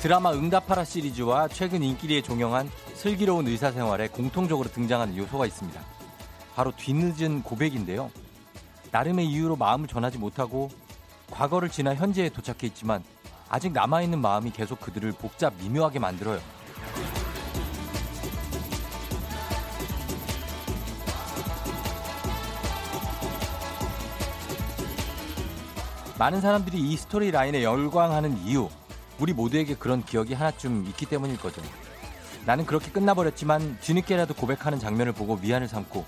드라마 응답하라 시리즈와 최근 인기리에 종영한 슬기로운 의사생활에 공통적으로 등장하는 요소가 있습니다. 바로 뒤늦은 고백인데요. 나름의 이유로 마음을 전하지 못하고 과거를 지나 현재에 도착해 있지만 아직 남아있는 마음이 계속 그들을 복잡 미묘하게 만들어요. 많은 사람들이 이 스토리 라인에 열광하는 이유, 우리 모두에게 그런 기억이 하나쯤 있기 때문일 거죠. 나는 그렇게 끝나버렸지만 뒤늦게라도 고백하는 장면을 보고 미안을 삼고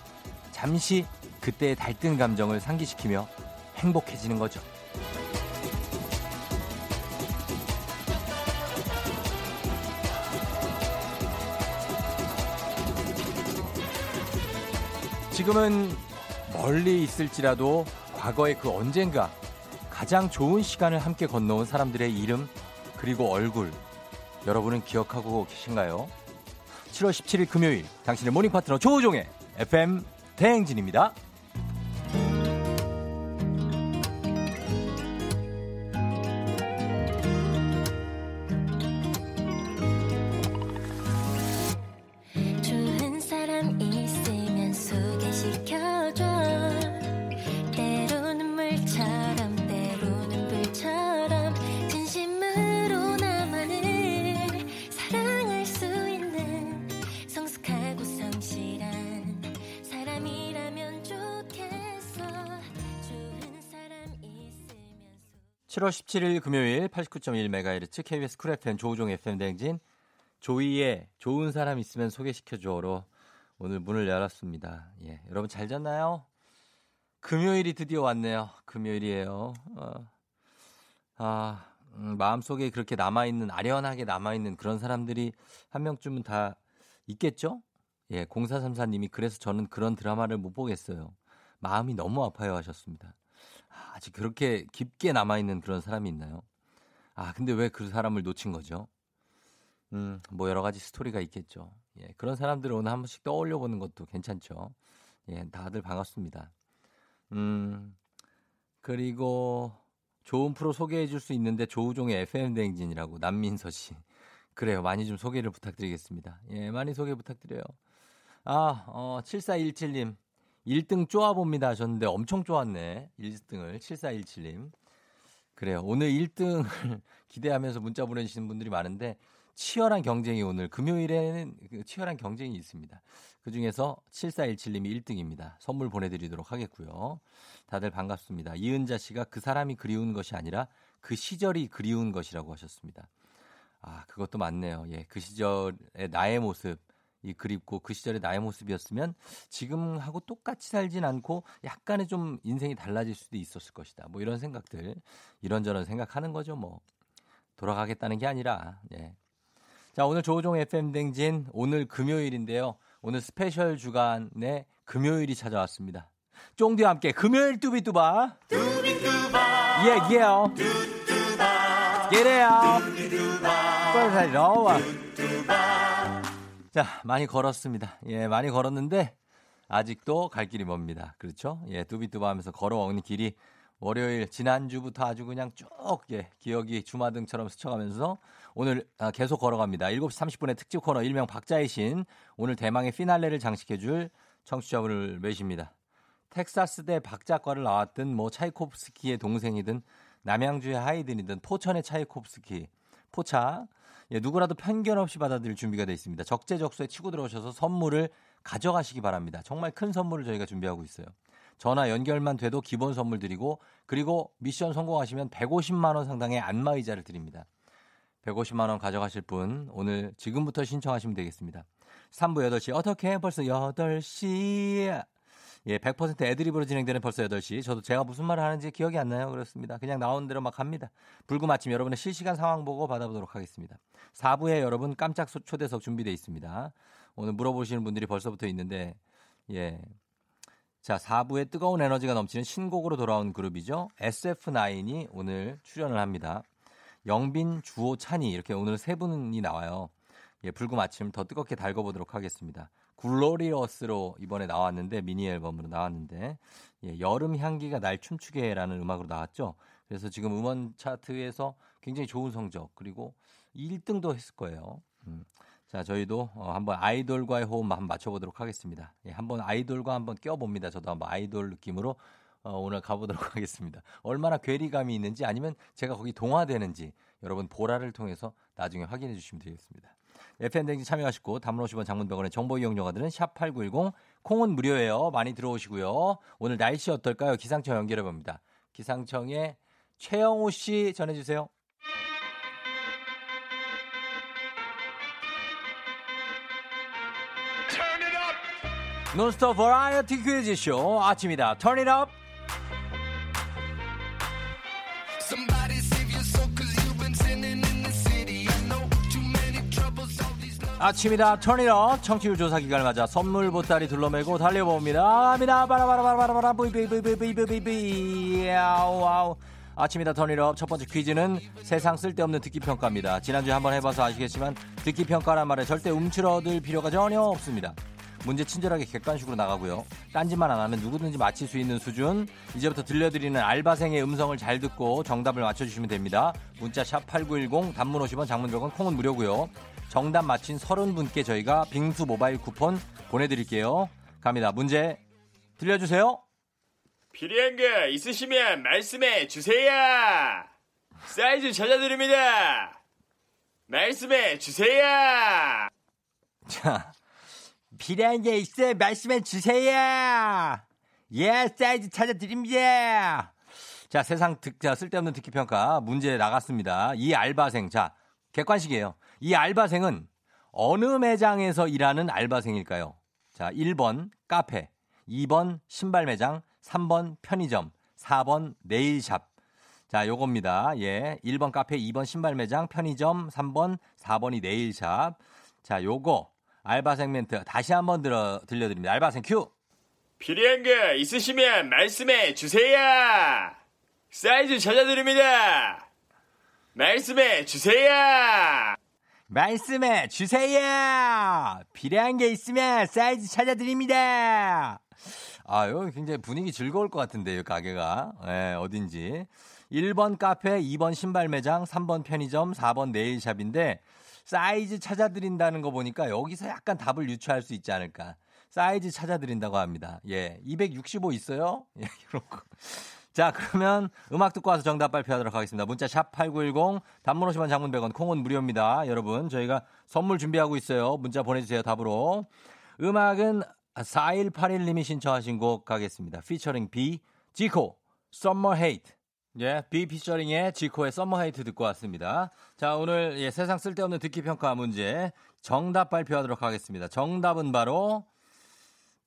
잠시 그때의 달뜬 감정을 상기시키며 행복해지는 거죠. 지금은 멀리 있을지라도 과거의 그 언젠가 가장 좋은 시간을 함께 건너온 사람들의 이름 그리고 얼굴 여러분은 기억하고 계신가요? 7월 17일 금요일 당신의 모닝 파트너 조우종의 FM 대행진입니다. 7월 17일 금요일 89.1MHz KBS 쿨 FM 조우종 FM 대행진 조이의 좋은 사람 있으면 소개시켜줘로 오늘 문을 열었습니다. 예, 여러분 잘 잤나요? 금요일이 드디어 왔네요. 금요일이에요. 어, 아, 음, 마음속에 그렇게 남아있는, 아련하게 남아있는 그런 사람들이 한 명쯤은 다 있겠죠? 예, 0434님이 그래서 저는 그런 드라마를 못 보겠어요. 마음이 너무 아파요 하셨습니다. 아직 그렇게 깊게 남아있는 그런 사람이 있나요? 아, 근데 왜 그 사람을 놓친 거죠? 음, 뭐 여러 가지 스토리가 있겠죠. 예, 그런 사람들을 오늘 한 번씩 떠올려 보는 것도 괜찮죠. 예, 다들 반갑습니다. 음, 그리고 좋은 프로 소개해 줄 수 있는데 조우종의 FM 대행진이라고 남민서 씨. 그래요. 많이 좀 소개를 부탁드리겠습니다. 예, 많이 소개 부탁드려요. 아, 어, 7417님. 1등 쪼아봅니다 하셨는데 엄청 쪼았네. 1등을 7417님. 그래요. 오늘 1등을 기대하면서 문자 보내주시는 분들이 많은데 치열한 경쟁이 오늘 금요일에는 그 치열한 경쟁이 있습니다. 그 중에서 7417님이 1등입니다. 선물 보내드리도록 하겠고요. 다들 반갑습니다. 이은자 씨가 그 사람이 그리운 것이 아니라 그 시절이 그리운 것이라고 하셨습니다. 아, 그것도 맞네요. 예, 그 시절의 나의 모습. 이 그립고 그 시절의 나의 모습이었으면 지금하고 똑같이 살진 않고 약간의 좀 인생이 달라질 수도 있었을 것이다. 뭐 이런 생각들 이런저런 생각하는 거죠. 뭐 돌아가겠다는 게 아니라 예. 자 오늘 조우종 FM 대행진 오늘 금요일인데요. 오늘 스페셜 주간에 금요일이 찾아왔습니다. 쫑디와 함께 금요일 뚜비뚜바 뚜비뚜바 예 예요 뚜뚜바 게래요 뚜비뚜바 빨리 나와 자, 많이 걸었습니다. 예, 많이 걸었는데 아직도 갈 길이 멉니다. 그렇죠? 예, 뚜비뚜바 하면서 걸어오는 길이 월요일 지난주부터 아주 그냥 쭉 예, 기억이 주마등처럼 스쳐가면서 오늘 아, 계속 걸어갑니다. 7시 30분의 특집 코너 일명 박자의 신 오늘 대망의 피날레를 장식해 줄 청취자분을 매십니다. 텍사스 대 박자과를 나왔던 뭐 차이콥스키의 동생이든 남양주의 하이든이든 포천의 차이콥스키 포차 예, 누구라도 편견 없이 받아들일 준비가 되어 있습니다. 적재적소에 치고 들어오셔서 선물을 가져가시기 바랍니다. 정말 큰 선물을 저희가 준비하고 있어요. 전화 연결만 돼도 기본 선물 드리고 그리고 미션 성공하시면 150만 원 상당의 안마 의자를 드립니다. 150만 원 가져가실 분 오늘 지금부터 신청하시면 되겠습니다. 3부 8시 어떻게 벌써 8시 예, 100% 애드립으로 진행되는 벌써 8시. 저도 제가 무슨 말을 하는지 기억이 안 나요. 그렇습니다. 그냥 나온 대로 막 합니다. 불금 아침 여러분의 실시간 상황 보고 받아보도록 하겠습니다. 4부에 여러분 깜짝 초대석 준비되어 있습니다. 오늘 물어보시는 분들이 벌써부터 있는데, 예. 자, 4부에 뜨거운 에너지가 넘치는 신곡으로 돌아온 그룹이죠. SF9이 오늘 출연을 합니다. 영빈, 주호, 찬이 이렇게 오늘 세 분이 나와요. 예, 불금 아침 더 뜨겁게 달궈보도록 하겠습니다. 글로리어스로 이번에 나왔는데 미니 앨범으로 나왔는데 예, 여름 향기가 날 춤추게라는 음악으로 나왔죠. 그래서 지금 음원 차트에서 굉장히 좋은 성적 그리고 1등도 했을 거예요. 음. 자, 저희도 어, 한번 아이돌과의 호흡 한번 맞춰보도록 하겠습니다. 예, 한번 아이돌과 한번 껴봅니다. 저도 한번 아이돌 느낌으로 어, 오늘 가보도록 하겠습니다. 얼마나 괴리감이 있는지 아니면 제가 거기 동화되는지 여러분 보라를 통해서 나중에 확인해 주시면 되겠습니다. FM댕진 참여하시고 담론 50원 장문병원의 정보 이용료가들은 샵8910 콩은 무료예요. 많이 들어오시고요. 오늘 날씨 어떨까요? 기상청 연결해 봅니다. 기상청에 최영호 씨 전해주세요. 논스톱 버라이어티 퀴즈쇼 아침이다. 턴잇업 아침이다 turn it up 청취율 조사 기간을 맞아 선물 보따리 둘러매고 달려봅니다. 아미다 바라바라바라바라 브이브이브이브이브이브이 아우 아우 아침이다 turn it up 첫 번째 퀴즈는 세상 쓸데없는 듣기 평가입니다. 지난주에 한번 해봐서 아시겠지만 듣기 평가란 말에 절대 움츠러들 필요가 전혀 없습니다. 문제 친절하게 객관식으로 나가고요. 딴짓만 안 하면 누구든지 맞힐 수 있는 수준. 이제부터 들려드리는 알바생의 음성을 잘 듣고 정답을 맞춰주시면 됩니다. 문자 샵 8910 단문 50원 장문 100원 콩은 무료고요. 정답 맞힌 30분께 저희가 빙수 모바일 쿠폰 보내드릴게요. 갑니다. 문제 들려주세요. 필요한 거 있으시면 말씀해 주세요. 사이즈 찾아드립니다. 말씀해 주세요. 자, 필요한 게 있어 말씀해 주세요. 예, 사이즈 찾아드립니다. 자, 세상 듣, 자, 쓸데없는 듣기 평가 문제 나갔습니다. 이 알바생, 자, 객관식이에요. 이 알바생은 어느 매장에서 일하는 알바생일까요? 자, 1번 카페, 2번 신발 매장, 3번 편의점, 4번 네일샵. 자, 요겁니다. 예. 1번 카페, 2번 신발 매장, 편의점, 3번, 4번이 네일샵. 자, 요거 알바생 멘트 다시 한번 들어 들려드립니다. 알바생 큐. 필요한 거 있으시면 말씀해 주세요. 사이즈 찾아드립니다. 말씀해 주세요. 말씀해 주세요. 필요한 게 있으면 사이즈 찾아드립니다. 아, 요 굉장히 분위기 즐거울 것 같은데요, 가게가. 예, 어딘지. 1번 카페, 2번 신발 매장, 3번 편의점, 4번 네일샵인데 사이즈 찾아드린다는 거 보니까 여기서 약간 답을 유추할 수 있지 않을까. 사이즈 찾아드린다고 합니다. 예, 265 있어요? 예, 이런 거. 자, 그러면 음악 듣고 와서 정답 발표하도록 하겠습니다. 문자 샵 8910, 단문 50원 장문 100원, 콩은 무료입니다. 여러분, 저희가 선물 준비하고 있어요. 문자 보내주세요, 답으로. 음악은 4181님이 신청하신 곡 가겠습니다. 피처링 B, 지코, Summer Hate. 예, B 피처링의 지코의 Summer Hate 듣고 왔습니다. 자, 오늘 예, 세상 쓸데없는 듣기 평가 문제 정답 발표하도록 하겠습니다. 정답은 바로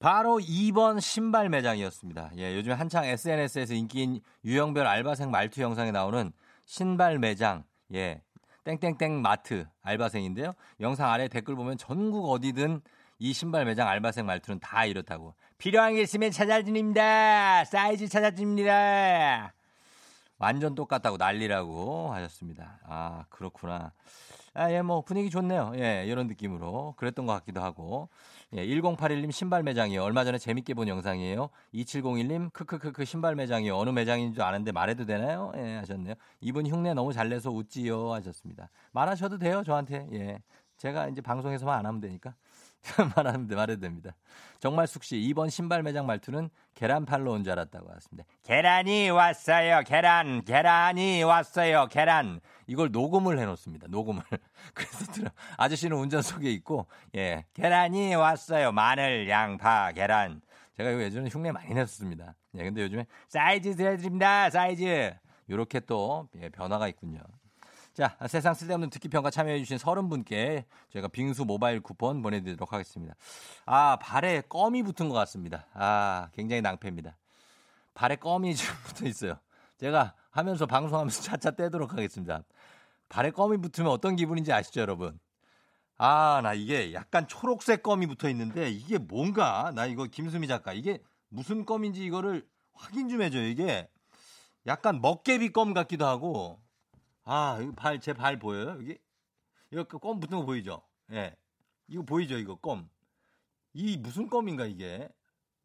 바로 2번 신발 매장이었습니다. 예, 요즘 한창 SNS에서 인기인 유형별 알바생 말투 영상에 나오는 신발 매장, 예, 땡땡땡 마트 알바생인데요. 영상 아래 댓글 보면 전국 어디든 이 신발 매장 알바생 말투는 다 이렇다고. 필요한 게 있으면 찾아드립니다. 사이즈 찾아드립니다. 완전 똑같다고 난리라고 하셨습니다. 아, 그렇구나. 아, 예, 뭐 분위기 좋네요. 예, 이런 느낌으로. 그랬던 것 같기도 하고. 예, 1081님 신발 매장이요. 얼마 전에 재밌게 본 영상이에요. 2701님 크크크크 신발 매장이요. 어느 매장인 줄 아는데 말해도 되나요? 예, 하셨네요. 이분 흉내 너무 잘 내서 웃지요 하셨습니다. 말하셔도 돼요, 저한테. 예. 제가 이제 방송에서만 안 하면 되니까. 말하면 말해도 됩니다. 정말 숙시 2번 신발 매장 말투는 계란 팔러 온줄 알았다고 하셨습니다. 계란이 왔어요. 계란, 계란이 왔어요. 계란. 이걸 녹음을 해놓습니다. 녹음을. 그래서 들어. 아저씨는 운전석에 있고, 예, 계란이 왔어요. 마늘, 양파, 계란. 제가 이거 예전에 흉내 많이 냈었습니다. 예, 근데 요즘에 사이즈 드려드립니다. 사이즈. 요렇게 또 예, 변화가 있군요. 자, 세상 쓸데없는 듣기 평가 참여해주신 서른 분께 저희가 빙수 모바일 쿠폰 보내드리도록 하겠습니다. 아, 발에 껌이 붙은 것 같습니다. 아, 굉장히 낭패입니다. 발에 껌이 지금 붙어 있어요. 제가 하면서 방송하면서 차차 떼도록 하겠습니다. 발에 껌이 붙으면 어떤 기분인지 아시죠, 여러분? 아, 나 이게 약간 초록색 껌이 붙어 있는데 이게 뭔가? 나 이거 김수미 작가 이게 무슨 껌인지 이거를 확인 좀 해줘요. 이게 약간 먹개비 껌 같기도 하고 아, 발, 제 발 보여요? 여기? 이거 그껌 붙은 거 보이죠? 예. 이거 보이죠? 이거 껌. 이 무슨 껌인가, 이게?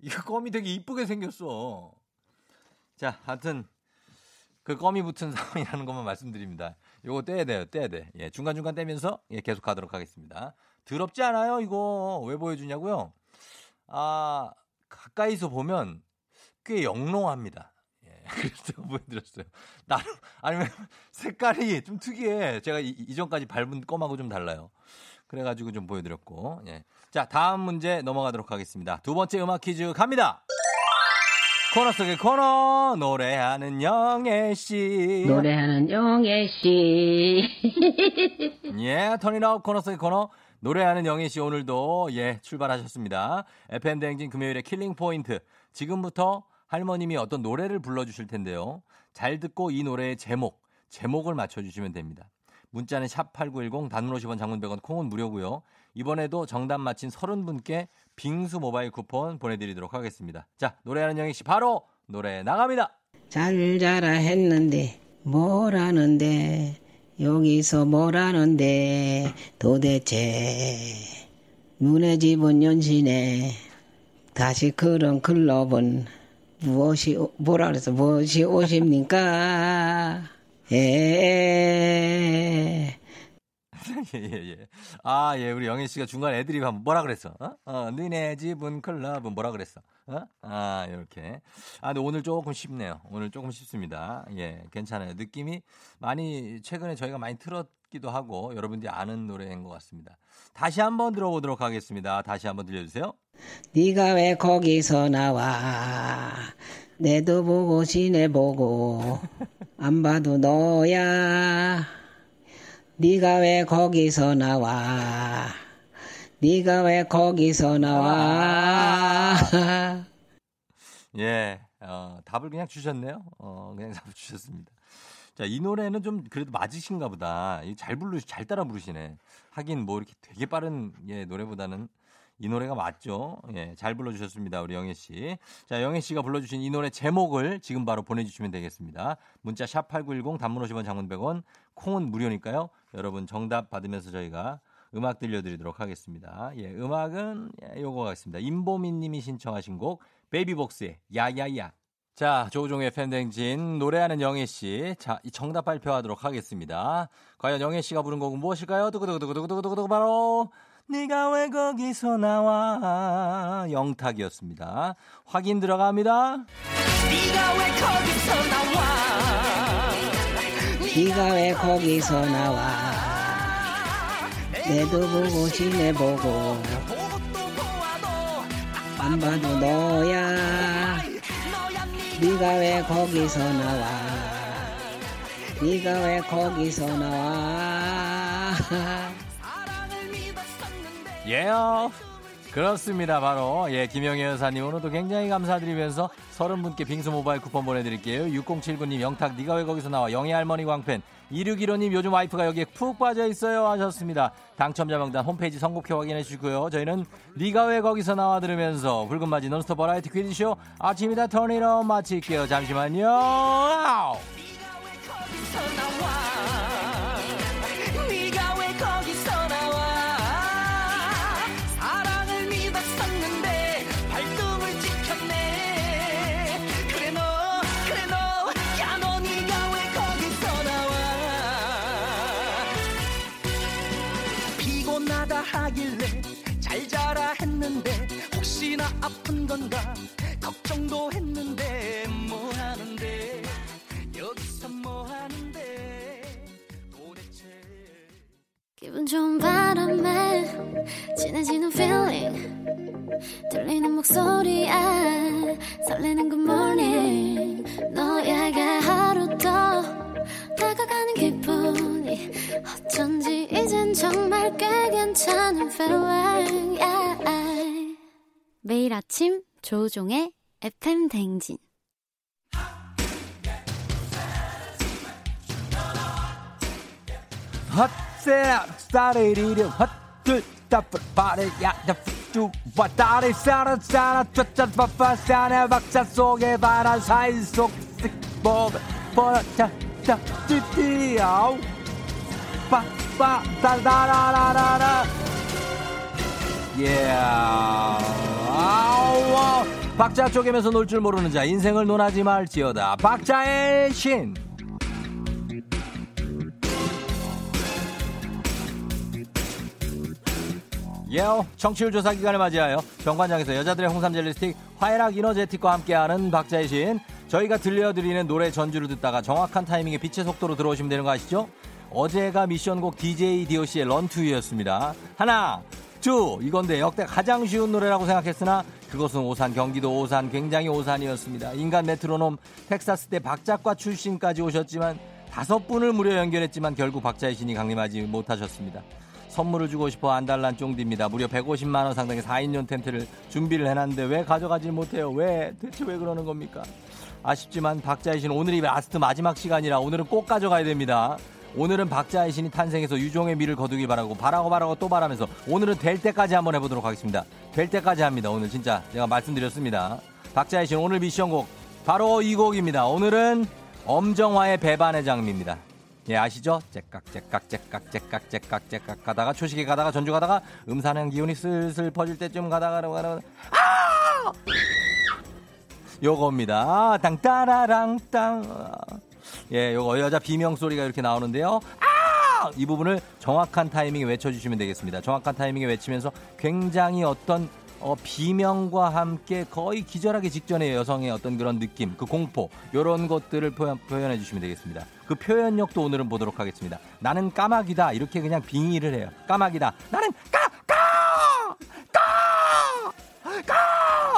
이거 껌이 되게 이쁘게 생겼어. 자, 하여튼, 그 껌이 붙은 상황이라는 것만 말씀드립니다. 요거 떼야 돼요, 떼야 돼. 예, 중간중간 떼면서, 예, 계속 가도록 하겠습니다. 더럽지 않아요, 이거? 왜 보여주냐고요? 아, 가까이서 보면 꽤 영롱합니다. 그래서 보여드렸어요. 나름 아니면 색깔이 좀 특이해. 제가 이, 전까지 밟은 껌하고 좀 달라요. 그래가지고 좀 보여드렸고. 예. 자 다음 문제 넘어가도록 하겠습니다. 두 번째 음악 퀴즈 갑니다. 코너 속의 코너 노래하는 영애 씨. 노래하는 영애 씨. 예, turn it out 코너 속의 코너 노래하는 영애 씨 오늘도 예 출발하셨습니다. FM 대행진 금요일의 killing 포인트. 지금부터 할머님이 어떤 노래를 불러주실 텐데요. 잘 듣고 이 노래의 제목, 제목을 맞춰주시면 됩니다. 문자는 샵 8910 단문 50원 장문 100원 콩은 무료고요. 이번에도 정답 맞힌 30분께 빙수 모바일 쿠폰 보내드리도록 하겠습니다. 자 노래하는 영희 씨 바로 노래 나갑니다. 잘 자라 했는데 뭐라는데 여기서 뭐라는데 도대체 눈에 집은 연신에 다시 그런 클럽은 무엇이 뭐라 그래서 무엇이 오십니까? 예. 예, 예, 예. 아, 예, 우리 영애 씨가 중간 애드립 한번 뭐라 그랬어? 어? 어, 너네 집은 클럽은 뭐라 그랬어? 어? 아, 이렇게. 아, 근데 오늘 조금 쉽네요. 오늘 조금 쉽습니다. 예, 괜찮아요. 느낌이 많이, 최근에 저희가 많이 틀었기도 하고, 여러분들이 아는 노래인 것 같습니다. 다시 한번 들어보도록 하겠습니다. 다시 한번 들려주세요. 네가 왜 거기서 나와 내도 보고 지내 보고 안 봐도 너야 네가 왜 거기서 나와 네가 왜 거기서 나와 예 어, 답을 그냥 주셨네요 어, 그냥 답을 주셨습니다 자, 이 노래는 좀 그래도 맞으신가 보다. 잘 부르, 잘 따라 부르시네. 하긴 뭐 이렇게 되게 빠른 예, 노래보다는 이 노래가 맞죠? 예, 잘 불러주셨습니다. 우리 영애 씨. 자, 영애 씨가 불러주신 이 노래 제목을 지금 바로 보내주시면 되겠습니다. 문자 샵8910 단문 50원 장문 100원 콩은 무료니까요. 여러분 정답 받으면서 저희가 음악 들려드리도록 하겠습니다. 예, 음악은 예, 요거 같습니다. 임보민 님이 신청하신 곡 베이비복스의 야야야. 자, 조종의 팬댕진 노래하는 영애 씨. 자, 이 정답 발표하도록 하겠습니다. 과연 영애 씨가 부른 곡은 무엇일까요? 두구두구두구두구두구두구 바로 네가 왜 거기서 나와 영탁이었습니다. 확인 들어갑니다. 네가 왜 거기서 나와 네가 왜 거기서 나와? 내도 보고 지내보고 안 봐도 너야. 네가 왜 거기서 나와? 네가 왜 거기서 나와? 예요. 그렇습니다. 바로 예 김영애 여사님 오늘도 굉장히 감사드리면서 서른 분께 빙수 모바일 쿠폰 보내드릴게요. 6079님 영탁 네가 왜 거기서 나와 영애 할머니 광팬 2615님 요즘 와이프가 여기에 푹 빠져 있어요 하셨습니다. 당첨자 명단 홈페이지 선곡표 확인해 주시고요. 저희는 네가 왜 거기서 나와 들으면서 붉은 바지 논스톱 버라이티 퀴즈쇼 아침이다 턴이로 마칠게요. 잠시만요. 건가 걱정도 했는데 뭐 하는데? 여기서 뭐 하는데? 도대체. 기분 좋은 바람에 진해지는 feeling. 들리는 목소리에 설레는 good morning. 너에게 하루 더 다가가는 기분이 어쩐지 이젠 정말 꽤 괜찮은 feeling. Yeah. 매일 아침 조종의 FM 댕진. 헛세 스타레리리 헛들 따플 바레야 두 왔다리 사라 사라 쩌쩌 빠빠 사네 박자 속에 바람 사이 속 sik보 버자 자 띠띠아우. 빠빠 달다라라라라 예 아우 박자 쪼개면서 놀 줄 모르는 자 인생을 논하지 말지어다. 박자의 신. 예요 청취율 조사 기간을 맞이하여 정관장에서 여자들의 홍삼 젤리 스틱 화해락 이너제틱과 함께하는 박자의 신. 저희가 들려드리는 노래 전주를 듣다가 정확한 타이밍에 빛의 속도로 들어오시면 되는 거 아시죠? 어제가 미션곡 DJ DOC의 런투였습니다. 하나, 두, 이건데 역대 가장 쉬운 노래라고 생각했으나 그것은 오산, 경기도 오산, 굉장히 오산이었습니다. 인간 메트로놈 텍사스 때 박작과 출신까지 오셨지만 다섯 분을 무려 연결했지만 결국 박자의 신이 강림하지 못하셨습니다. 선물을 주고 싶어 안달난 쫑디입니다. 무려 150만 원 상당의 4인용 텐트를 준비를 해놨는데 왜 가져가질 못해요? 왜? 대체 왜 그러는 겁니까? 아쉽지만 박자의 신 오늘이 last 마지막 시간이라 오늘은 꼭 가져가야 됩니다. 오늘은 박자의 신이 탄생해서 유종의 미를 거두길 바라고 바라고 바라고 또 바라면서 오늘은 될 때까지 한번 해보도록 하겠습니다. 될 때까지 합니다. 오늘 진짜 제가 말씀드렸습니다. 박자의 신 오늘 미션곡 바로 이 곡입니다. 오늘은 엄정화의 배반의 장미입니다. 예, 아시죠? 째깍, 째깍, 째깍, 째깍, 째깍, 째깍 가다가 초식에 가다가 전주 가다가 음산한 기운이 슬슬 퍼질 때쯤 가다가 가다가 아! 요겁니다. 땅따라랑 땅. 예, 요거 여자 비명 소리가 이렇게 나오는데요. 아! 이 부분을 정확한 타이밍에 외쳐주시면 되겠습니다. 정확한 타이밍에 외치면서 굉장히 어떤 어, 비명과 함께 거의 기절하기 직전의 여성의 어떤 그런 느낌, 그 공포, 요런 것들을 표현, 표현해 주시면 되겠습니다. 그 표현력도 오늘은 보도록 하겠습니다. 나는 까마귀다. 이렇게 그냥 빙의를 해요. 까마귀다. 나는 까, 까! 까! 까!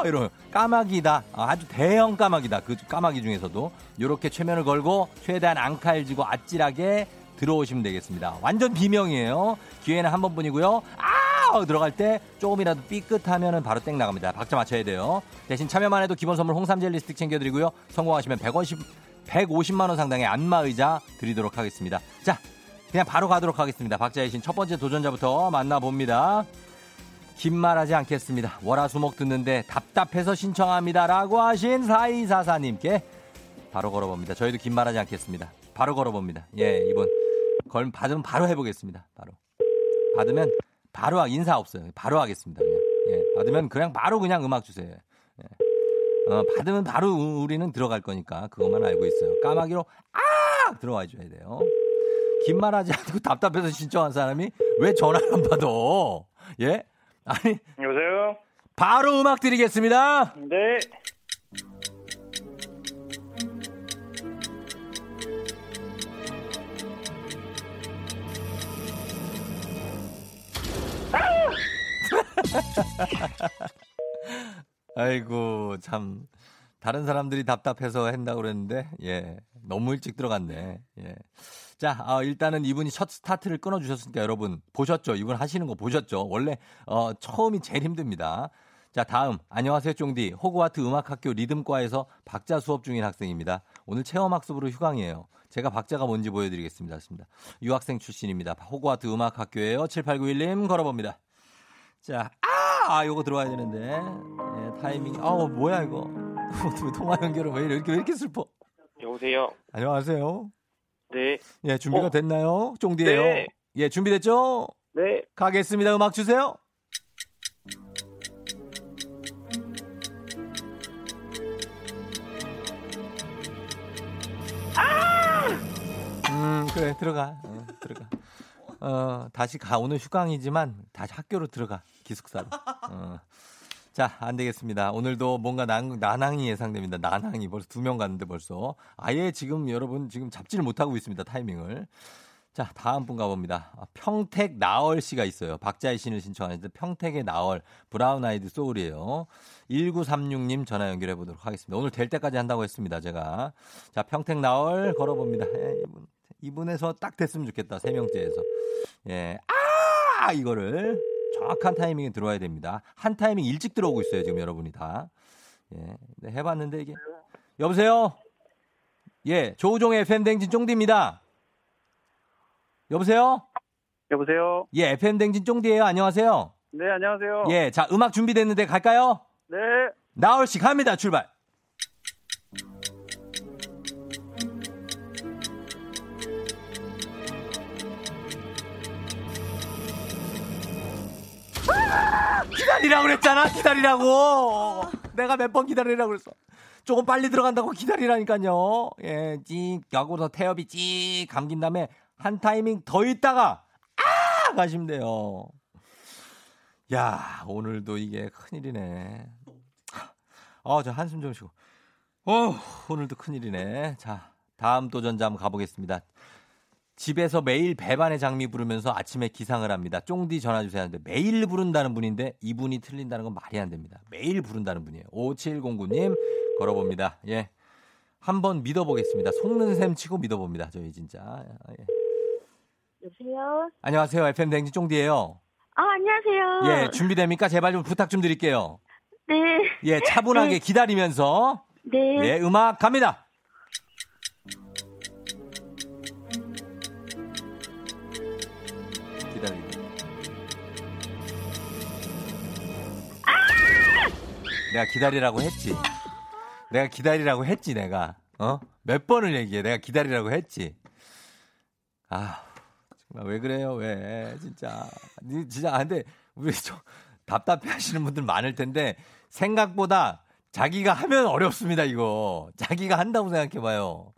이런 까마귀다. 아, 아주 대형 까마귀다. 그 까마귀 중에서도 이렇게 최면을 걸고 최대한 앙칼지고 아찔하게 들어오시면 되겠습니다. 완전 비명이에요. 기회는 한 번뿐이고요. 아! 들어갈 때 조금이라도 삐끗하면 바로 땡 나갑니다. 박자 맞춰야 돼요. 대신 참여만 해도 기본 선물 홍삼 젤리 스틱 챙겨드리고요. 성공하시면 150, 150만 원 상당의 안마의자 드리도록 하겠습니다. 자, 그냥 바로 가도록 하겠습니다. 박자의 신 첫 번째 도전자부터 만나봅니다. 긴 말하지 않겠습니다. 월화수목 듣는데 답답해서 신청합니다. 라고 하신 4244님께 바로 걸어봅니다. 저희도 긴 말하지 않겠습니다. 바로 걸어봅니다. 예, 이분. 걸 받으면 바로 해보겠습니다. 바로. 받으면 바로 하, 인사 없어요. 바로 하겠습니다. 그냥. 예, 받으면 그냥 바로 그냥 음악 주세요. 예. 어, 받으면 바로 우리는 들어갈 거니까 그것만 알고 있어요. 까마귀로 아 들어와 줘야 돼요. 긴 말하지 않고 답답해서 신청한 사람이 왜 전화를 안 받아? 예? 아니 여보세요? 바로 음악 드리겠습니다. 네. 아이고 참 다른 사람들이 답답해서 한다고 그랬는데 예 너무 일찍 들어갔네 예. 자 어, 일단은 이분이 첫 스타트를 끊어주셨으니까 여러분 보셨죠 이분 하시는 거 보셨죠 원래 어, 처음이 제일 힘듭니다 자 다음 안녕하세요 쫑디 호그와트 음악학교 리듬과에서 박자 수업 중인 학생입니다 오늘 체험학습으로 휴강이에요 제가 박자가 뭔지 보여드리겠습니다 유학생 출신입니다 호그와트 음악학교에요 7891님 걸어봅니다 자, 아! 아, 요거 들어와야 되는데. 예, 타이밍. 아우, 뭐야, 이거. 통화 연결은 왜 이렇게, 왜 이렇게 슬퍼? 여보세요? 안녕하세요. 네. 예, 준비가 어? 됐나요? 쫑디예요 네. 예, 준비됐죠? 네. 가겠습니다. 음악 주세요. 음, 그래, 들어가. 어, 들어가. 어, 다시 가. 오늘 휴강이지만 다시 학교로 들어가. 기숙사로. 어. 자, 안 되겠습니다. 오늘도 뭔가 난, 난항이 예상됩니다. 난항이 벌써 두 명 갔는데 벌써. 아예 지금 여러분 지금 잡지를 못하고 있습니다. 타이밍을. 자, 다음 분 가봅니다. 아, 평택 나얼 씨가 있어요. 박자의 신을 신청하는데 평택의 나얼 브라운 아이드 소울이에요. 1936님 전화 연결해 보도록 하겠습니다. 오늘 될 때까지 한다고 했습니다. 제가. 자, 평택 나얼 걸어봅니다. 예, 이분, 이분에서 딱 됐으면 좋겠다. 세 명째에서. 예. 아! 이거를. 정확한 타이밍에 들어와야 됩니다. 한 타이밍 일찍 들어오고 있어요, 지금 여러분이 다. 예. 네, 해봤는데 이게. 여보세요? 예, 조우종의 FM댕진 쫑디입니다. 여보세요? 여보세요. 예, FM댕진 쫑디예요 안녕하세요. 네, 안녕하세요. 예, 자, 음악 준비됐는데 갈까요? 네. 나올 씨 갑니다. 출발. 기다리라고 그랬잖아. 기다리라고. 내가 몇 번 기다리라고 그랬어. 조금 빨리 들어간다고 기다리라니까요. 예, 찡 하고서 태엽이 찡 감긴 다음에 한 타이밍 더 있다가 아 가시면 돼요. 야, 오늘도 이게 큰일이네. 어, 저 한숨 좀 쉬고. 어, 오늘도 큰일이네. 자, 다음 도전자 한번 가보겠습니다. 집에서 매일 배반의 장미 부르면서 아침에 기상을 합니다. 쫑디 전화 주세요 하는데 매일 부른다는 분인데 이분이 틀린다는 건 말이 안 됩니다. 매일 부른다는 분이에요. 5709님 걸어봅니다. 예. 한번 믿어보겠습니다. 속는 셈 치고 믿어봅니다. 저희 진짜. 예. 여보세요? 안녕하세요. FM 댕지 쫑디예요. 아, 안녕하세요. 예, 준비됩니까? 제발 좀 부탁 좀 드릴게요. 네. 예, 차분하게 기다리면서 네. 예, 음악 갑니다. 내가 기다리라고 했지. 내가 기다리라고 했지, 내가. 어? 몇 번을 얘기해. 내가 기다리라고 했지. 아, 정말 왜 그래요, 왜. 진짜. 니 진짜, 아, 근데, 우리 좀 답답해 하시는 분들 많을 텐데, 생각보다 자기가 하면 어렵습니다, 이거. 자기가 한다고 생각해봐요.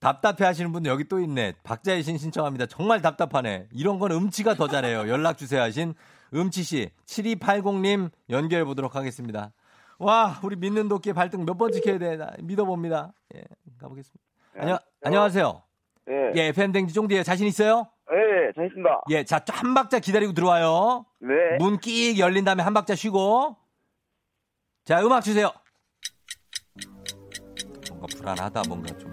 답답해 하시는 분 여기 또 있네. 박자의 신 신청합니다. 정말 답답하네. 이런 건 음치가 더 잘해요. 연락 주세요 하신 음치 씨. 7280님 연결해 보도록 하겠습니다. 와, 우리 믿는 도끼의 발등 몇 번 지켜야 돼. 나 믿어봅니다. 예, 가보겠습니다. 안녕, 안녕하세요. 네. 예, FM댕지 쫑디에 자신 있어요? 네, 잘 있습니다. 예, 자, 한 박자 기다리고 들어와요. 네. 문 끼익 열린 다음에 한 박자 쉬고. 자, 음악 주세요. 뭔가 불안하다, 뭔가 좀.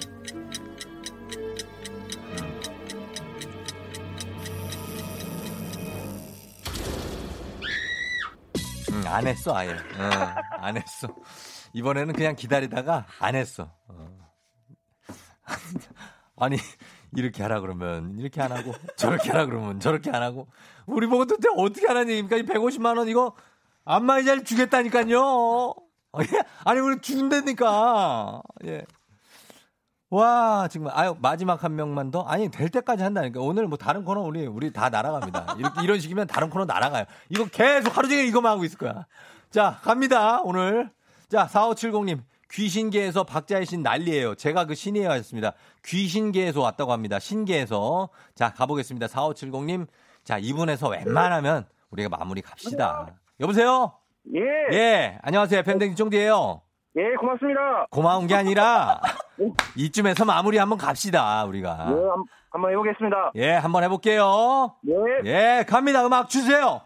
안 했어, 아예. 어, 안 했어. 이번에는 그냥 기다리다가 안 했어. 어. 아니, 이렇게 하라 그러면 이렇게 안 하고 저렇게 하라 그러면 저렇게 안 하고 우리 보고 도대체 어떻게 하라는 얘기입니까? 이 150만 원 이거 안마의자를 주겠다니까요. 어, 예? 아니 우리 준다니까. 예. 와 정말. 아유 마지막 한 명만 더? 아니 될 때까지 한다니까. 오늘 뭐 다른 코너 우리 우리 다 날아갑니다. 이렇게 이런 식이면 다른 코너 날아가요. 이거 계속 하루 종일 이거만 하고 있을 거야. 자 갑니다 오늘. 자 4570님. 귀신계에서 박자의 신 난리예요. 제가 그 신이에요 하셨습니다. 귀신계에서 왔다고 합니다. 신계에서. 자 가보겠습니다. 4570님. 자 이분에서 웬만하면 우리가 마무리 갑시다. 여보세요? 예. 예. 예 안녕하세요. 팬댕지 쫑디예요 고맙습니다. 고마운 게 아니라 이쯤에서 마무리 한번 갑시다 우리가. 예, 한, 한번 해보겠습니다. 예 한번 해볼게요. 예. 예 갑니다. 음악 주세요.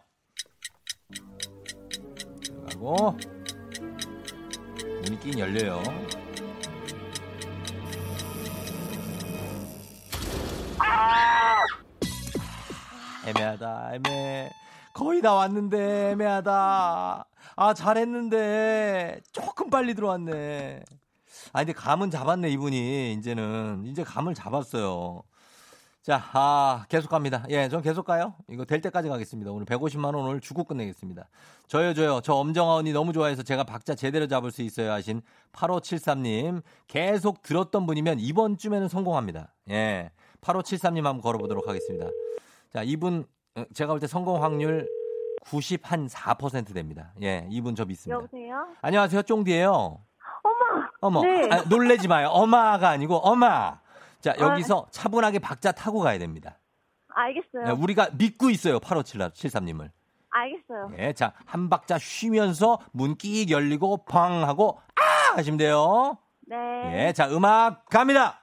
들어가고 문이 끼긴 열려요. 애매하다 애매 거의 다 왔는데 애매하다 아 잘했는데 조금 빨리 들어왔네 아 근데 감은 잡았네 이분이 이제는 이제 감을 잡았어요 자, 아, 계속 갑니다. 예, 전 계속 가요. 이거 될 때까지 가겠습니다. 오늘 150만 원 오늘 주고 끝내겠습니다. 저요, 저요. 저 엄정아 언니 너무 좋아해서 제가 박자 제대로 잡을 수 있어요 하신 8573님. 계속 들었던 분이면 이번 주에는 성공합니다. 예. 8573님 한번 걸어보도록 하겠습니다. 자, 이분, 어, 제가 볼 때 성공 확률 90한4% 됩니다. 예, 이분 저 믿습니다. 여보세요? 안녕하세요, 쫑디예요 어머! 어머, 네. 아, 놀래지 마요. 엄마가 아니고 엄마. 자, 아. 여기서 차분하게 박자 타고 가야 됩니다. 알겠어요. 네, 우리가 믿고 있어요. 8573님을. 알겠어요. 예, 자, 한 박자 쉬면서 문 끼익 열리고 팡 하고 아! 하시면 돼요. 네. 예, 자, 음악 갑니다.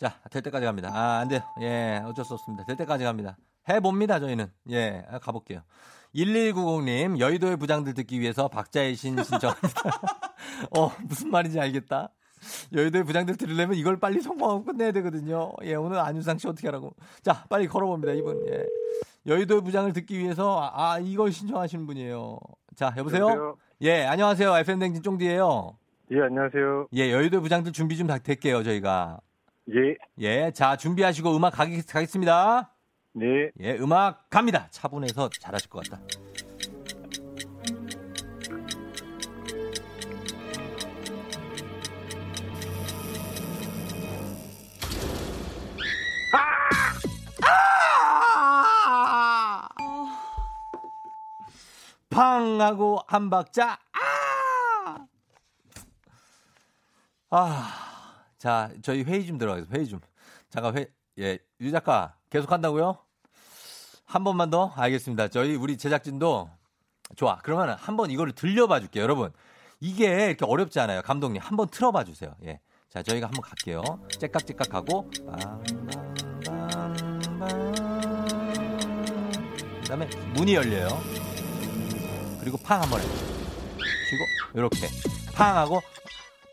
자, 될 때까지 갑니다. 아, 안 돼요. 예, 어쩔 수 없습니다. 될 때까지 갑니다. 해봅니다, 저희는. 예, 아, 가볼게요. 1190님, 여의도의 부장들 듣기 위해서 박자의 신 신청합니다. 어, 무슨 말인지 알겠다. 여의도의 부장들 들으려면 이걸 빨리 성공하고 끝내야 되거든요. 예, 오늘 안윤상 씨 어떻게 하라고. 자, 빨리 걸어봅니다, 이분. 예. 여의도의 부장을 듣기 위해서, 아, 아, 이걸 신청하시는 분이에요. 자, 여보세요? 여보세요? 예, 안녕하세요. FM댕진 쫑디예요 예, 안녕하세요. 예, 여의도 부장들 준비 좀다 될게요, 저희가. 예, 예, 자, 준비하시고 음악 가기, 가겠습니다. 네. 예, 음악 갑니다. 차분해서 잘하실 것 같다. 아! 팡 하고 한 박자 아! 아. 자, 저희 회의 좀 들어가겠습니다. 회의 좀. 잠깐 회 예, 유 작가 계속 한다고요? 한 번만 더? 알겠습니다. 저희 우리 제작진도 좋아. 그러면 한 번 이거를 들려봐 줄게요, 여러분. 이게 이렇게 어렵지 않아요. 감독님 한 번 틀어봐 주세요. 예. 자, 저희가 한번 갈게요. 째깍째깍 하고 그 다음에 문이 열려요. 그리고 팡 한번 해. 쉬고 이렇게 팡 하고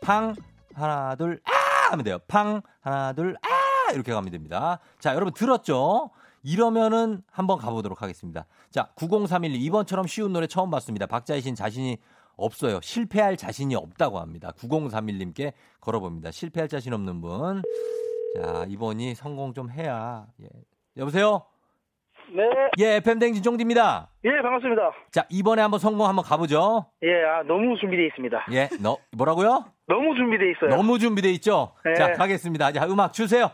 팡 하나 둘 아! 하면 돼요. 팡 하나 둘 아! 이렇게 가면 됩니다. 자, 여러분 들었죠? 이러면은 한번 가보도록 하겠습니다. 자, 9031 이번처럼 쉬운 노래 처음 봤습니다. 박자이신 자신이 없어요. 실패할 자신이 없다고 합니다. 9031님께 걸어봅니다. 실패할 자신 없는 분. 자, 이번이 성공 좀 해야. 예. 여보세요? 네. 예, FM댕진 쫑디입니다. 예, 반갑습니다. 자, 이번에 한번 성공 한번 가보죠. 예, 아, 너무 준비되어 있습니다. 예, 너, 뭐라고요? 너무 준비되어 있어요. 너무 준비돼 있죠? 네. 자, 가겠습니다. 자, 음악 주세요.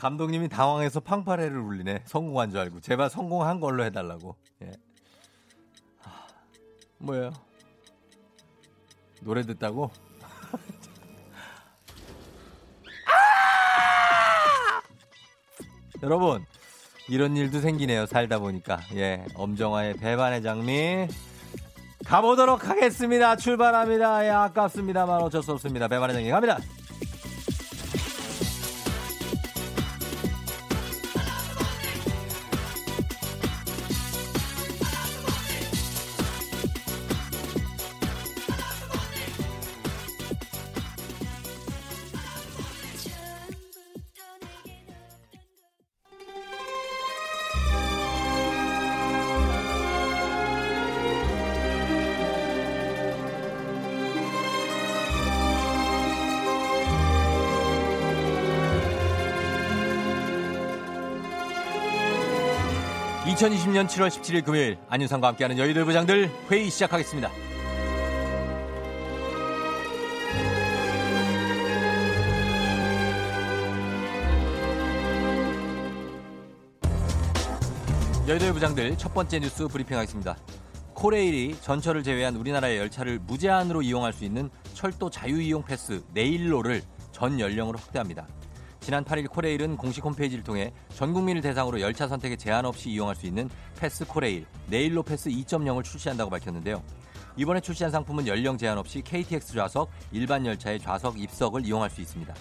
감독님이 당황해서 팡파레를 울리네. 성공한 줄 알고. 제발 성공한 걸로 해달라고. 예. 하, 뭐예요? 노래 듣다고? 아! 여러분, 이런 일도 생기네요. 살다 보니까. 예. 엄정화의 배반의 장미. 가보도록 하겠습니다. 출발합니다. 예, 아깝습니다만 어쩔 수 없습니다. 배반의 장미 갑니다. (2020년 7월 17일) 금요일 안윤상과 함께하는 여의도 부장들 회의 시작하겠습니다. 여의도의 부장들 첫 번째 뉴스 브리핑하겠습니다. 코레일이 전철을 제외한 우리나라의 열차를 무제한으로 이용할 수 있는 철도 자유이용 패스 네일로를 전 연령으로 확대합니다. 지난 8일 코레일은 공식 홈페이지를 통해 전 국민을 대상으로 열차 선택에 제한 없이 이용할 수 있는 패스 코레일 내일로 패스 2.0을 출시한다고 밝혔는데요. 이번에 출시한 상품은 연령 제한 없이 KTX 좌석, 일반 열차의 좌석 입석을 이용할 수 있습니다.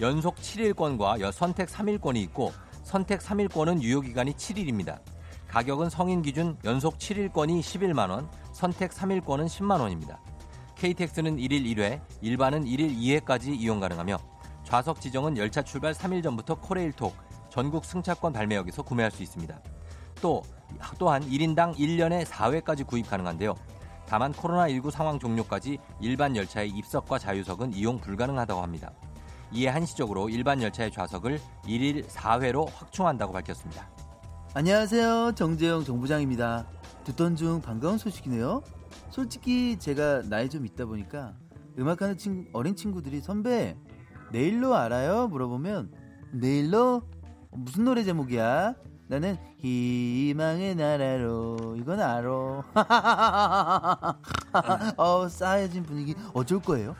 연속 7일권과 선택 3일권이 있고 선택 3일권은 유효기간이 7일입니다. 가격은 성인 기준 연속 7일권이 11만 원, 선택 3일권은 10만 원입니다. KTX는 1일 1회, 일반은 1일 2회까지 이용 가능하며 좌석 지정은 열차 출발 3일 전부터 코레일톡 전국 승차권 발매역에서 구매할 수 있습니다. 또 또한 1인당 1년에 4회까지 구입 가능한데요. 다만 코로나19 상황 종료까지 일반 열차의 입석과 자유석은 이용 불가능하다고 합니다. 이에 한시적으로 일반 열차의 좌석을 1일 4회로 확충한다고 밝혔습니다. 안녕하세요. 정재영 정부장입니다. 듣던 중 반가운 소식이네요. 솔직히 제가 나이 좀 있다 보니까 음악하는 친, 어린 친구들이 선배 내일로 알아요? 물어보면 내일로 무슨 노래 제목이야? 나는 희망의 나라로 이건 알아. 어 싸해진 분위기 어쩔 거예요?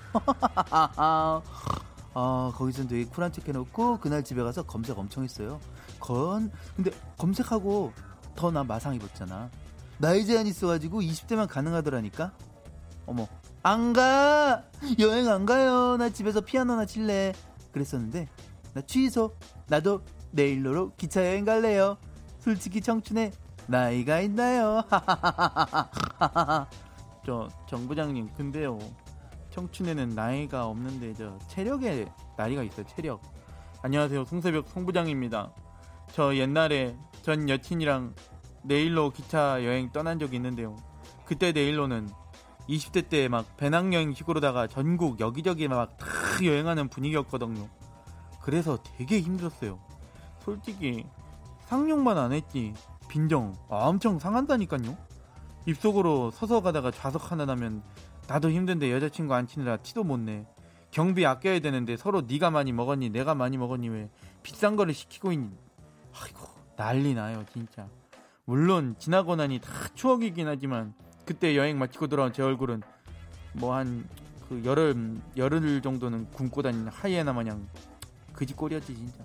아 거기선 되게 쿨한 척 해놓고 그날 집에 가서 검색 엄청 했어요. 건 근데 검색하고 더 나 마상 입었잖아. 나이 제한 있어가지고 20대만 가능하더라니까. 어머, 안 가! 여행 안 가요. 나 집에서 피아노나 칠래. 그랬었는데, 나 취소. 나도 내일로로 기차 여행 갈래요. 솔직히 청춘에 나이가 있나요? 저, 정 부장님, 근데요. 청춘에는 나이가 없는데, 저, 체력에 나이가 있어요, 체력. 안녕하세요. 송새벽 송부장입니다. 저 옛날에 전 여친이랑 내일로 기차 여행 떠난 적이 있는데요. 그때 내일로는 20대 때 막 배낭여행 식으로다가 전국 여기저기 막 다 여행하는 분위기였거든요. 그래서 되게 힘들었어요. 솔직히 상용만 안 했지 빈정 엄청 상한다니까요. 입속으로 서서 가다가 좌석 하나 나면 나도 힘든데 여자친구 안 치느라 티도 못 내. 경비 아껴야 되는데 서로 네가 많이 먹었니 내가 많이 먹었니 왜 비싼 거를 시키고 있니. 아이고 난리 나요 진짜. 물론 지나고 나니 다 추억이긴 하지만 그때 여행 마치고 돌아온 제 얼굴은 뭐 한 그 열흘 열흘 정도는 굶고 다니는 하이에나 마냥 그지 꼴이었지 진짜.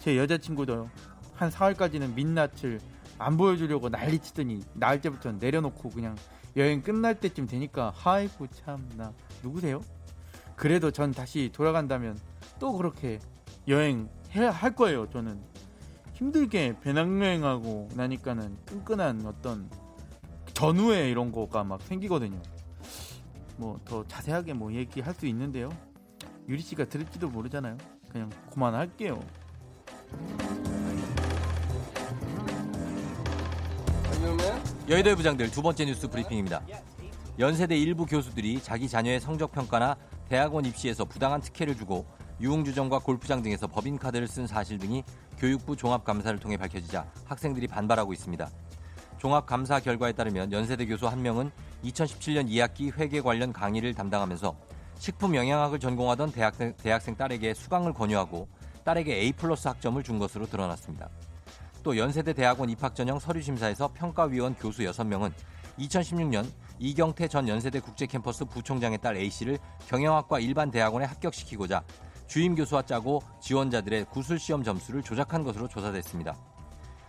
제 여자친구도 한 사흘까지는 민낯을 안 보여주려고 난리 치더니 나을 때부터 내려놓고 그냥 여행 끝날 때쯤 되니까 아이고 참나 누구세요? 그래도 전 다시 돌아간다면 또 그렇게 여행 해, 할 거예요 저는 힘들게 배낭여행하고 나니까는 끈끈한 어떤 전후에 이런 거가 막 생기거든요. 뭐 더 자세하게 뭐 얘기할 수 있는데요. 유리 씨가 들을지도 모르잖아요. 그냥 그만할게요. 여의도의 부장들 두 번째 뉴스 브리핑입니다. 연세대 일부 교수들이 자기 자녀의 성적 평가나 대학원 입시에서 부당한 특혜를 주고 유흥주점과 골프장 등에서 법인카드를 쓴 사실 등이 교육부 종합감사를 통해 밝혀지자 학생들이 반발하고 있습니다. 종합감사 결과에 따르면 연세대 교수 한 명은 2017년 2학기 회계 관련 강의를 담당하면서 식품 영양학을 전공하던 대학생, 대학생 딸에게 수강을 권유하고 딸에게 A 플러스 학점을 준 것으로 드러났습니다. 또 연세대 대학원 입학 전형 서류 심사에서 평가위원 교수 6명은 2016년 이경태 전 연세대 국제캠퍼스 부총장의 딸 A씨를 경영학과 일반 대학원에 합격시키고자 주임 교수와 짜고 지원자들의 구술 시험 점수를 조작한 것으로 조사됐습니다.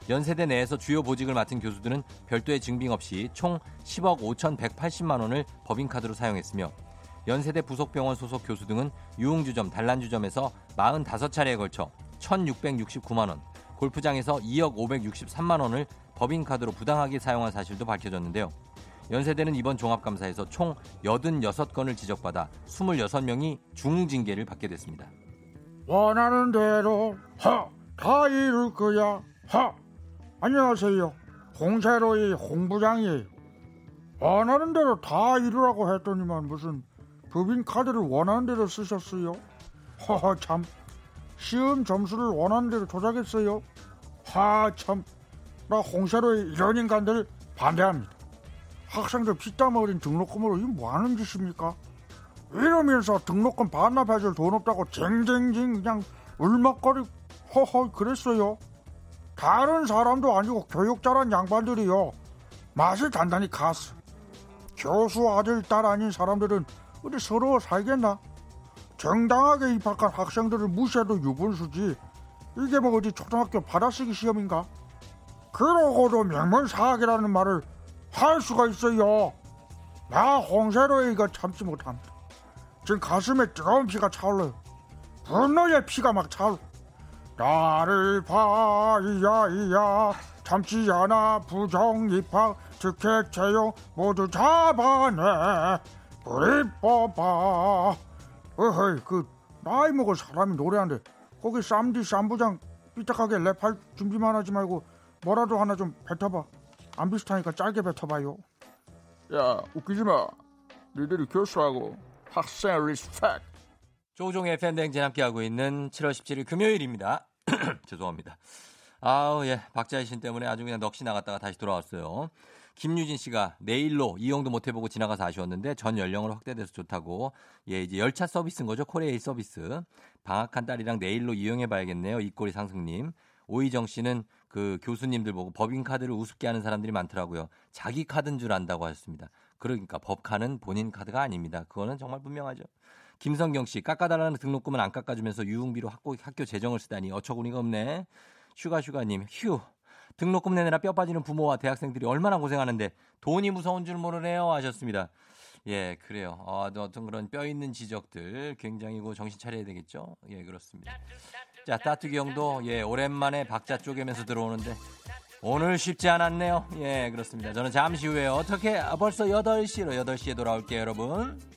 연세대 내에서 주요 보직을 맡은 교수들은 별도의 증빙 없이 총 10억 5,180만 원을 법인카드로 사용했으며 연세대 부속병원 소속 교수 등은 유흥주점, 단란주점에서 45차례에 걸쳐 1,669만 원, 골프장에서 2억 563만 원을 법인카드로 부당하게 사용한 사실도 밝혀졌는데요. 연세대는 이번 종합감사에서 총 86건을 지적받아 26명이 중징계를 받게 됐습니다. 원하는 대로 하, 다 이룰 거야. 하. 안녕하세요. 홍세로의 홍부장이에요. 원하는 대로 다 이루라고 했더니만 무슨 법인 카드를 원하는 대로 쓰셨어요. 허허 참. 시험 점수를 원하는 대로 조작했어요. 하 참. 나 홍세로의 이런 인간들 반대합니다. 학생들 피땀 어린 등록금으로 이 뭐하는 짓입니까? 이러면서 등록금 반납해줄 돈 없다고 쟁쟁쟁 그냥 울먹거리 허허 그랬어요. 다른 사람도 아니고 교육 잘한 양반들이요. 맛을 단단히 갔어. 교수 아들 딸 아닌 사람들은 어디 서로 살겠나? 정당하게 입학한 학생들을 무시해도 유분수지. 이게 뭐 어디 초등학교 받아쓰기 시험인가? 그러고도 명문사학이라는 말을 할 수가 있어요. 나 홍세로에 이거 참지 못합니다. 지금 가슴에 뜨거운 피가 차올라요. 분노의 피가 막 차올라. 나를 봐이야 이야. 참지 않아 부정 입학 특혜 채용 모두 잡아내. 우리 뽑아. 어허이 그 나이 먹은 사람이 노래하는데 거기 쌈디 쌈부장 삐딱하게 랩할 준비만 하지 말고 뭐라도 하나 좀 뱉어봐. 안 비슷하니까 짧게 뱉어봐요. 야 웃기지 마. 너희들이 교수하고 학생 respect 조우종의 FM대행진 함께하고 있는 7월 17일 금요일입니다. 죄송합니다. 아우, 예. 박자희 신 때문에 아주 그냥 넋이 나갔다가 다시 돌아왔어요. 김유진 씨가 내일로 이용도 못 해보고 지나가서 아쉬웠는데 전 연령으로 확대돼서 좋다고. 예, 이제 열차 서비스인 거죠. 코레일 서비스. 방학한 딸이랑 내일로 이용해봐야겠네요. 이꼬리 상승님. 오희정 씨는 그 교수님들 보고 법인카드를 우습게 하는 사람들이 많더라고요. 자기 카드인 줄 안다고 하셨습니다. 그러니까 법카는 본인 카드가 아닙니다. 그거는 정말 분명하죠. 김성경 씨, 깎아달라는 등록금은 안 깎아주면서 유흥비로 학교, 학교 재정을 쓰다니 어처구니가 없네. 슈가슈가님, 휴. 등록금 내느라 뼈 빠지는 부모와 대학생들이 얼마나 고생하는데 돈이 무서운 줄 모르네요 하셨습니다. 예, 그래요. 어, 어떤 그런 뼈 있는 지적들 굉장히 그 정신 차려야 되겠죠. 예, 그렇습니다. 자, 따뚜기 형도 예, 오랜만에 박자 쪼개면서 들어오는데 오늘 쉽지 않았네요. 예, 그렇습니다. 저는 잠시 후에 어떻게 아, 벌써 8시로 8시에 돌아올게요, 여러분.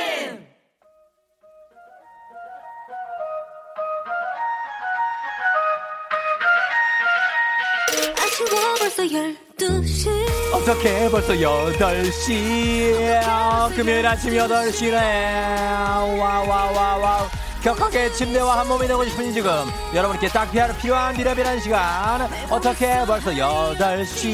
벌써 12시. 어떻게 벌써 8시. 금요일 아침 8시래 와와와와 격하게 침대와 한 몸이 되고 싶은 지금 여러분께 딱 피하러 필요한 비라비란 시간. 어떻게 벌써 8시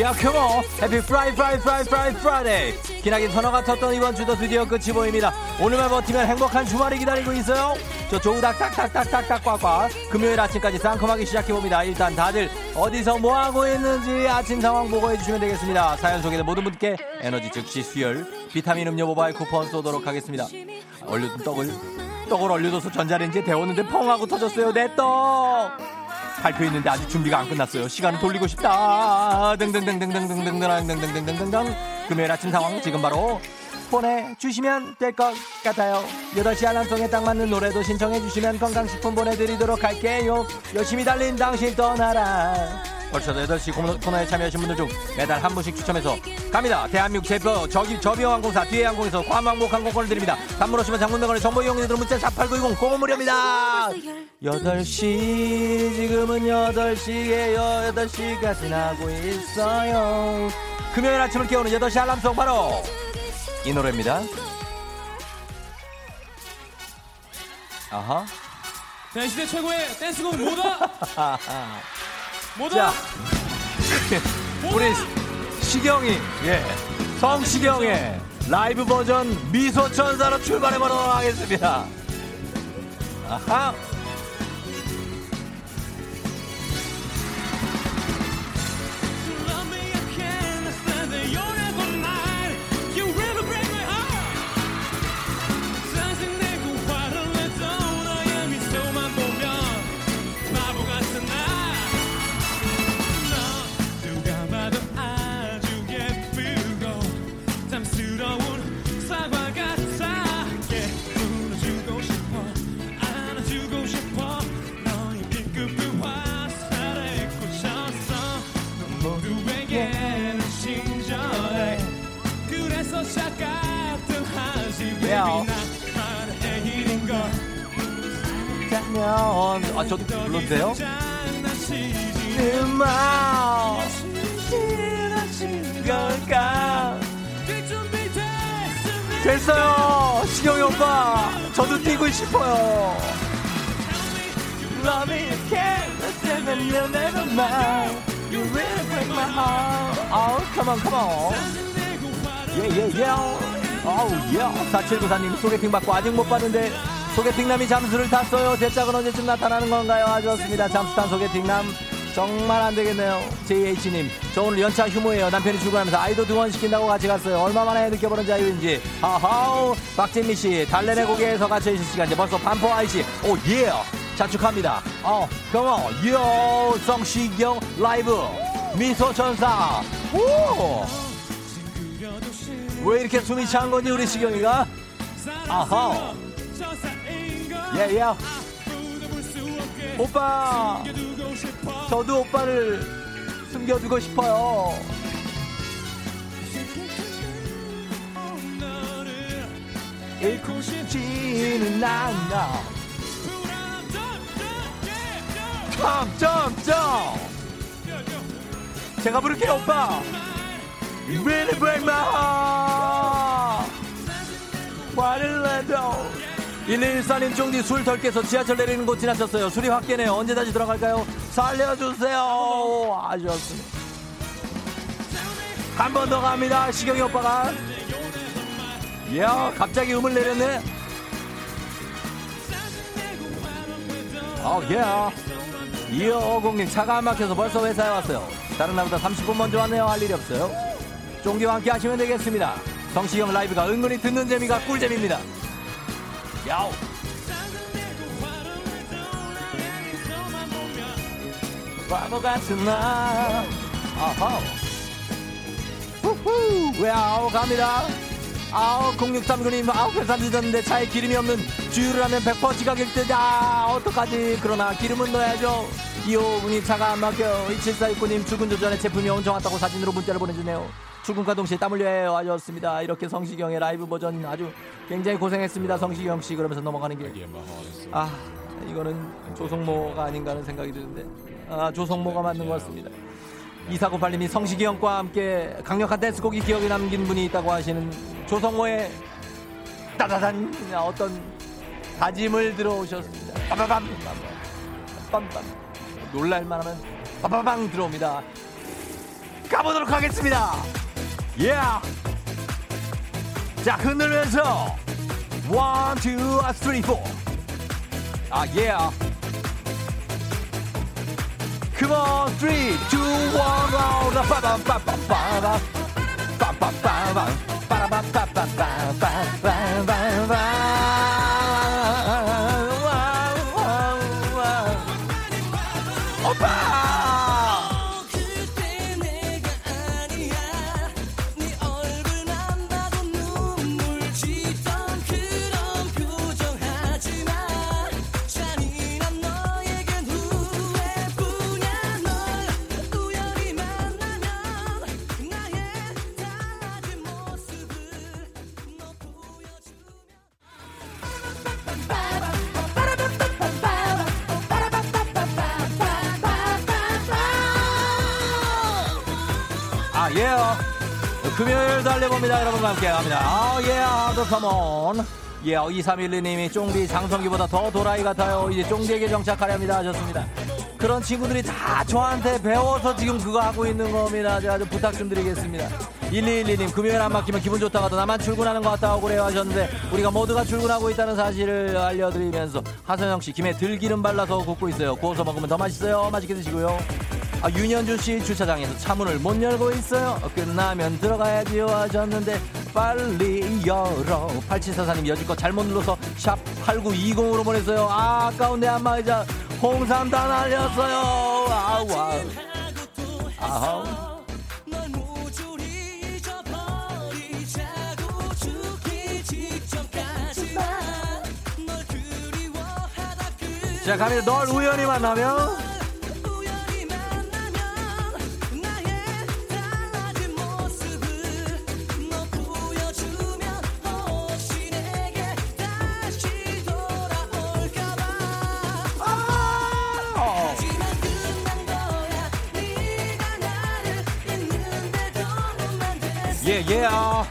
야, come on! happy Fri Fri Fri Fri Friday! 기나긴 터너가 텄던 이번 주도 드디어 끝이 보입니다. 오늘만 버티면 행복한 주말이 기다리고 있어요. 저 조우닥 탁탁탁탁탁 꽉꽉 금요일 아침까지 상큼하게 시작해봅니다. 일단 다들 어디서 뭐하고 있는지 아침 상황 보고해주시면 되겠습니다. 사연 소개된 모든 분께 에너지 즉시 수혈 비타민 음료 모바일 쿠폰 쏘도록 하겠습니다. 얼려둔 떡을 떡을 얼려둬서 전자레인지에 데웠는데 펑 하고 터졌어요. 내 떡! 발표 있는데 아직 준비가 안 끝났어요. 시간을 돌리고 싶다. 등등등등등등등등등등등등등등 금요일 아침 상황 지금 바로 보내주시면 될 것 같아요. 8시 알람송에 딱 맞는 노래도 신청해주시면 건강식품 보내드리도록 할게요. 열심히 달린 당신 떠나라. 벌써 8시 코너- 코너에 참여하신 분들 중 매달 한 분씩 추첨해서 갑니다. 대한민국 제표 저기 저비용항공사 뒤에 항공에서 과망복 항공권을 드립니다. 단문 오시면 장문병원의 정보 이용료 들은 문자 4890 공은 무료입니다. 8시 지금은 8시에요 8시가 지나고 있어요 금요일 아침을 깨우는 8시 알람송 바로 이 노래입니다. 아하. 네, 시대 최고의 댄스곡 뭐다? 뭐다? 자. 우리 시경이 예. 성시경의 라이브 버전 미소천사로 출발해 보도록 하겠습니다. 아하 걸 짜면 아 저도 불러도 돼요? 음악 걸까 됐어요 시경이 오빠 저도 뛰고 싶어요 Love me again Then you'll never mind You really break my heart Oh come on come on Yeah yeah yeah 어우 예 4794님 소개팅 받고 아직 못 봤는데 소개팅남이 잠수를 탔어요. 대짝은 언제쯤 나타나는 건가요? 아주 좋습니다. 잠수 탄 소개팅남. 정말 안 되겠네요. JH님 저 오늘 연차 휴무예요. 남편이 출근하면서 아이도 등원 시킨다고 같이 갔어요. 얼마만에 느껴보는 자유인지. 하하우. 박진미 씨 달래내 고개에서 갇혀있을 시간 이제 벌써 반포 아이씨. 오 예. 자축합니다. 어 컴온 요 성시경 라이브 미소천사. 오 왜 이렇게 숨이 찬 건지 우리 시경이가? 아하. 예예 오빠. 저도 오빠를 숨겨두고 싶어요. 잃고 싶지는 않아. 점점점 제가 부를게요 오빠. Really break my heart 화를 내도 1114님 쫑디 술 덜 깨서 지하철 내리는 곳 지나쳤어요. 술이 확 깨네요. 언제 다시 들어갈까요? 살려주세요. 아쉬웠습니다. 한 번 더 갑니다. 시경이 오빠가. 이야, 갑자기 음을 내렸네. 어, 예. 이어공님 차가 안 막혀서 벌써 회사에 왔어요. 다른 날보다 30분 먼저 왔네요. 할 일이 없어요. 쫑디와 함께 하시면 되겠습니다. 성시경 라이브가 은근히 듣는 재미가 꿀잼입니다. 야우. 바보 같은 날. 아하. 후후. 왜아우 갑니다. 아우 0639님 아우 회사 늦었는데 차에 기름이 없는 주유를 하면 100% 지각일 듯. 아 어떡하지. 그러나 기름은 넣어야죠. 2호분이 차가 안 막혀요. 2749님 출근 전에 제품이 엄청 왔다고 사진으로 문자를 보내주네요. 출근과 동시에 땀 흘려야 하셨습니다. 이렇게 성시경의 라이브 버전 아주 굉장히 고생했습니다. 성시경 씨 그러면서 넘어가는 게. 아 이거는 조성모가 아닌가 하는 생각이 드는데 아 조성모가 맞는 것 같습니다. 이사고팔님이 성시경과 함께 강력한 댄스곡이 기억에 남긴 분이 있다고 하시는 조성모의 따다단 어떤 다짐을 들어오셨습니다. 빠바밤 빰빰 놀랄만하면 빠바방 들어옵니다. 가보도록 하겠습니다. Yeah. 자, 흔들면서. One, two, three, four. 아, yeah. Come on, three, two, one, round. 빠밤빠밤빠밤. 빠밤빠밤. 빠밤빠밤빠밤빠밤빠밤. 아, 예. 금요일 달려봅니다. 여러분과 함께 합니다. 아, 예. 하드 컴온. 예, 2312님이 쫑디 장성기보다 더 도라이 같아요. 이제 쫑디에게 정착하렵니다. 하셨습니다. 그런 친구들이 다 저한테 배워서 지금 그거 하고 있는 겁니다. 제가 좀 부탁 좀 드리겠습니다. 1212님, 금요일 안 막히면 기분 좋다가도 나만 출근하는 것 같다고 그래요 하셨는데, 우리가 모두가 출근하고 있다는 사실을 알려드리면서, 하선영 씨, 김에 들기름 발라서 굽고 있어요. 구워서 먹으면 더 맛있어요. 맛있게 드시고요. 아, 윤현주 씨 주차장에서 차문을 못 열고 있어요. 어, 끝나면 들어가야지요 하셨는데 빨리 열어. 8744님 여지껏 잘못 눌러서 샵 8920으로 보냈어요. 아, 아까운데 안마의자 홍삼 다 날렸어요. 아우, 아우. 아우. 자, 갑니다. 널 우연히 만나면. 예, 예. 아.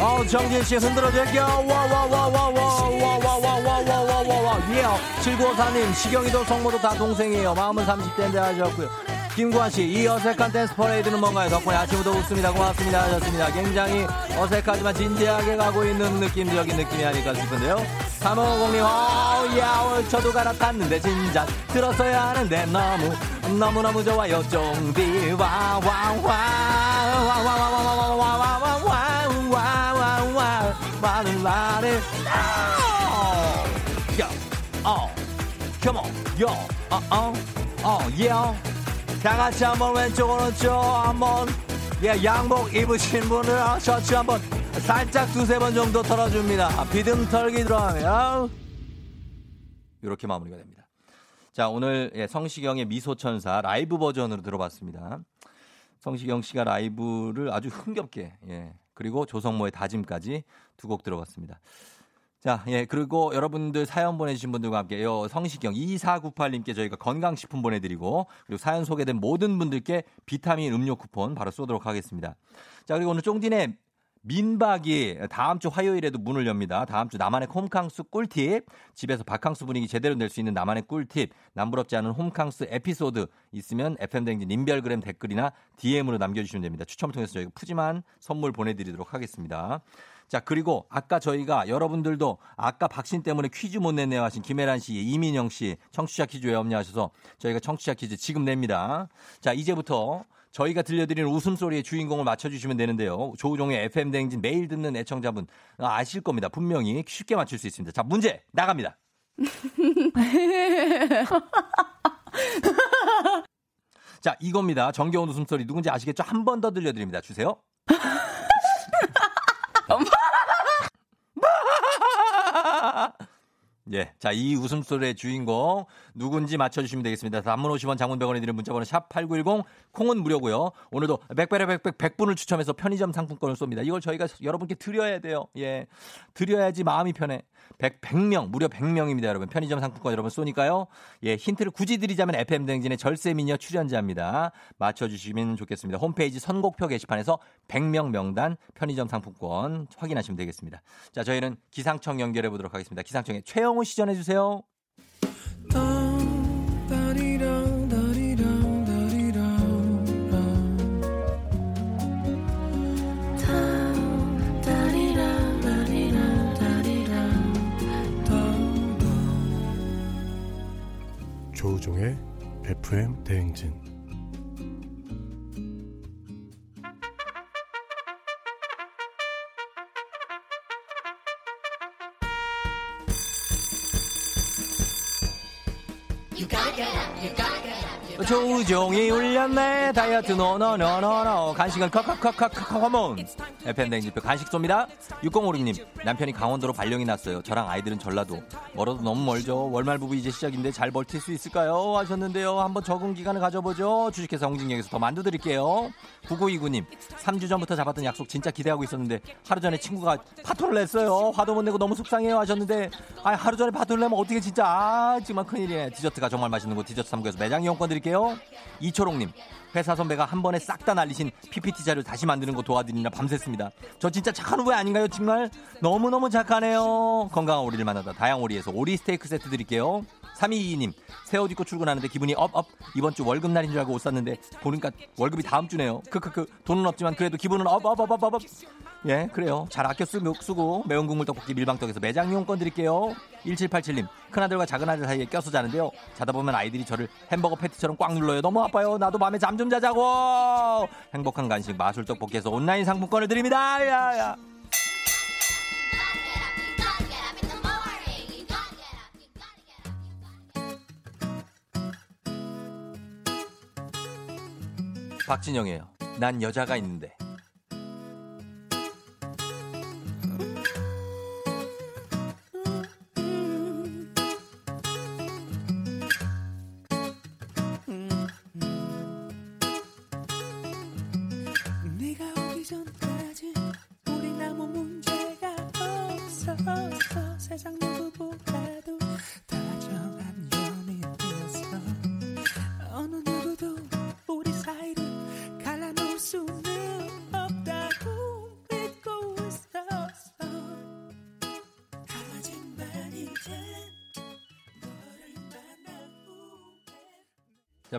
어, 정진 씨 흔들어 줄게요. 와, 와, 와, 와, 와, 와, 와, 와, 와, 와, 와, 와, 와. 예. 7954님, 시경이도 성모도 다 동생이에요. 마음은 30대인데 하셨고요. 김구환 씨, 이 어색한 댄스 퍼레이드는 뭔가요? 덕분에 아침부터 웃습니다. 고맙습니다. 하셨습니다. 굉장히 어색하지만 진지하게 가고 있는 느낌적인 느낌이 아닐까 싶은데요. 3550님, 어, 야, 저도 갈아탔는데 진짜 들었어야 하는데 너무, 너무너무 좋아요. 쫑디, 와, 와, 와, 와, 와, 와, 와, 많은 말을, 아! 야, 어, come on, yo, 어, yeah. 다 같이 한번 왼쪽 오른쪽 한번. 예 양복 입으신 분을 셔츠 한번 살짝 두세 번 정도 털어줍니다. 비듬 털기 들어가면 이렇게 마무리가 됩니다. 자 오늘 예, 성시경의 미소천사 라이브 버전으로 들어봤습니다. 성시경 씨가 라이브를 아주 흥겹게 예 그리고 조성모의 다짐까지 두 곡 들어봤습니다 자, 예, 그리고 여러분들 사연 보내주신 분들과 함께, 요, 성시경 2498님께 저희가 건강식품 보내드리고, 그리고 사연 소개된 모든 분들께 비타민 음료 쿠폰 바로 쏘도록 하겠습니다. 자, 그리고 오늘 쫑디네 민박이 다음 주 화요일에도 문을 엽니다. 다음 주 나만의 홈캉스 꿀팁. 집에서 바캉스 분위기 제대로 낼 수 있는 나만의 꿀팁. 남부럽지 않은 홈캉스 에피소드 있으면 FM댕진 인별그램 댓글이나 DM으로 남겨주시면 됩니다. 추첨을 통해서 저희가 푸짐한 선물 보내드리도록 하겠습니다. 자, 그리고 아까 저희가 여러분들도 아까 박신 때문에 퀴즈 못 냈네요 하신 김혜란 씨, 이민영 씨, 청취자 퀴즈 왜 없냐 하셔서 저희가 청취자 퀴즈 지금 냅니다. 자, 이제부터 저희가 들려드리는 웃음소리의 주인공을 맞춰주시면 되는데요. 조우종의 FM대행진 매일 듣는 애청자분 아실 겁니다. 분명히 쉽게 맞출 수 있습니다. 자, 문제 나갑니다. 자, 이겁니다. 정겨운 웃음소리 누군지 아시겠죠? 한 번 더 들려드립니다. 주세요. 예. 자, 이 웃음소리의 주인공 누군지 맞춰주시면 되겠습니다. 단문 50원 장문 100원에 드리는 문자번호 샵8910 콩은 무료고요. 오늘도 100배에 100, 100, 100분을 추첨해서 편의점 상품권을 쏩니다. 이걸 저희가 여러분께 드려야 돼요. 예. 드려야지 마음이 편해. 100, 100명, 무려 100명입니다, 여러분. 편의점 상품권 여러분 쏘니까요. 예, 힌트를 굳이 드리자면 FM댕진의 절세미녀 출연자입니다. 맞춰주시면 좋겠습니다. 홈페이지 선곡표 게시판에서 100명 명단 편의점 상품권 확인하시면 되겠습니다. 자, 저희는 기상청 연결해 보도록 하겠습니다. 기상청에 최영 우씨 전해주세요. 조우종의 FM 대행진 You gotta get up. You gotta get up. 조종이 울렸네. 다이어트 노노노노노. 간식은 컵컵컵컵컵 허몬 FM 댕진표 간식 쏩니다. 6056님 남편이 강원도로 발령이 났어요. 저랑 아이들은 전라도. 멀어도 너무 멀죠. 월말 부부 이제 시작인데 잘 버틸 수 있을까요? 하셨는데요. 한번 적응 기간을 가져보죠. 주식회사 홍진경에서 더 만두 드릴게요. 9929님 3주 전부터 잡았던 약속 진짜 기대하고 있었는데 하루 전에 친구가 파토를 냈어요. 화도 못 내고 너무 속상해요 하셨는데 아 하루 전에 파토를 내면 어떻게 진짜. 아 정말 큰일이네 디저트가 정말 맛있는 곳 디저트 3구에서 매장 이용권 드릴게요 이초롱님 회사 선배가 한 번에 싹 다 날리신 PPT 자료 다시 만드는 거 도와드리느라 밤샜습니다. 저 진짜 착한 후배 아닌가요? 정말 너무너무 착하네요. 건강한 오리를 만나다 다양오리에서 오리 스테이크 세트 드릴게요. 322님 새 옷 입고 출근하는데 기분이 up up 이번 주 월급 날인 줄 알고 옷 샀는데 보니까 월급이 다음 주네요. 크크크 돈은 없지만 그래도 기분은 업업업업업 예 그래요 잘 아껴 쓰고, 쓰고 매운 국물 떡볶이 밀방떡에서 매장 이용권 드릴게요. 1787님 큰아들과 작은아들 사이에 껴서 자는데요. 자다 보면 아이들이 저를 햄버거 패티처럼 꽉 눌러요. 너무 아파요. 나도 밤에 잠 좀 자자고. 행복한 간식 마술 떡볶이에서 온라인 상품권을 드립니다. 야야. 박진영이에요. 난 여자가 있는데.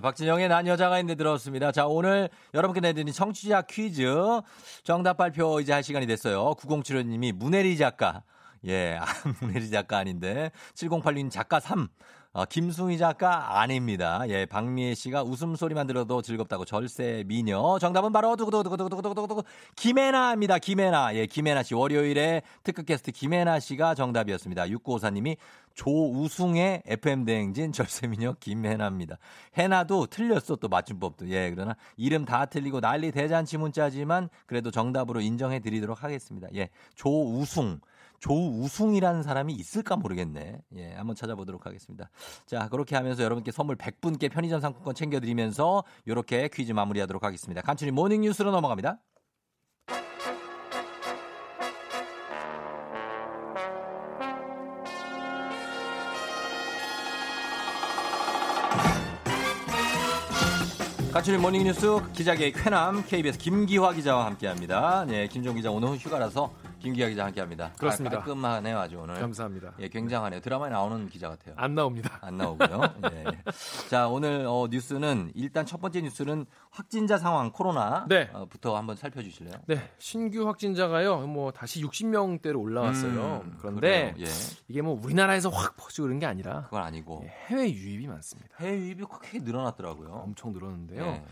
박진영의 난 여자가 있는데 들었습니다. 자, 오늘 여러분께 내드린 청취자 퀴즈 정답 발표 이제 할 시간이 됐어요. 9075님이 문혜리 작가. 예, 아, 문혜리 작가 아닌데. 7086님 작가 3. 어, 김승희 작가 아닙니다. 예, 박미애 씨가 웃음소리만 들어도 즐겁다고 절세 미녀. 정답은 바로 두구두구두구두구두구두구 김혜나입니다. 김혜나. 예, 김혜나 씨. 월요일에 특급 게스트 김혜나 씨가 정답이었습니다. 6954님이 조우승의 FM대행진 절세미녀 김혜나입니다. 해나도 틀렸어 또 맞춤법도. 예, 그러나 이름 다 틀리고 난리 대잔치 문자지만 그래도 정답으로 인정해 드리도록 하겠습니다. 예, 조우승. 조우승이라는 사람이 있을까 모르겠네. 예, 한번 찾아보도록 하겠습니다. 자, 그렇게 하면서 여러분께 선물 100분께 편의점 상품권 챙겨드리면서 이렇게 퀴즈 마무리하도록 하겠습니다. 간추린 morning 뉴스로 넘어갑니다. 가출인 모닝뉴스 기자계의 쾌남 KBS 김기화 기자와 함께합니다. 네, 김종 기자 오늘 휴가라서 김기화 기자 함께합니다. 그렇습니다. 깔끔하네요 아주 오늘. 감사합니다. 예, 굉장하네요. 드라마에 나오는 기자 같아요. 안 나옵니다. 안 나오고요. 예. 자, 오늘 어, 뉴스는 일단 첫 번째 뉴스는 확진자 상황 코로나부터 한번 살펴주실래요? 네, 신규 확진자가요, 뭐 다시 60명대로 올라왔어요. 음, 그런데. 예. 이게 뭐 우리나라에서 확 퍼지고 그런 게 아니라 그건 아니고 해외 유입이 많습니다. 해외 유입이 크게 늘어났더라고요. 엄청 늘었는데요. 네.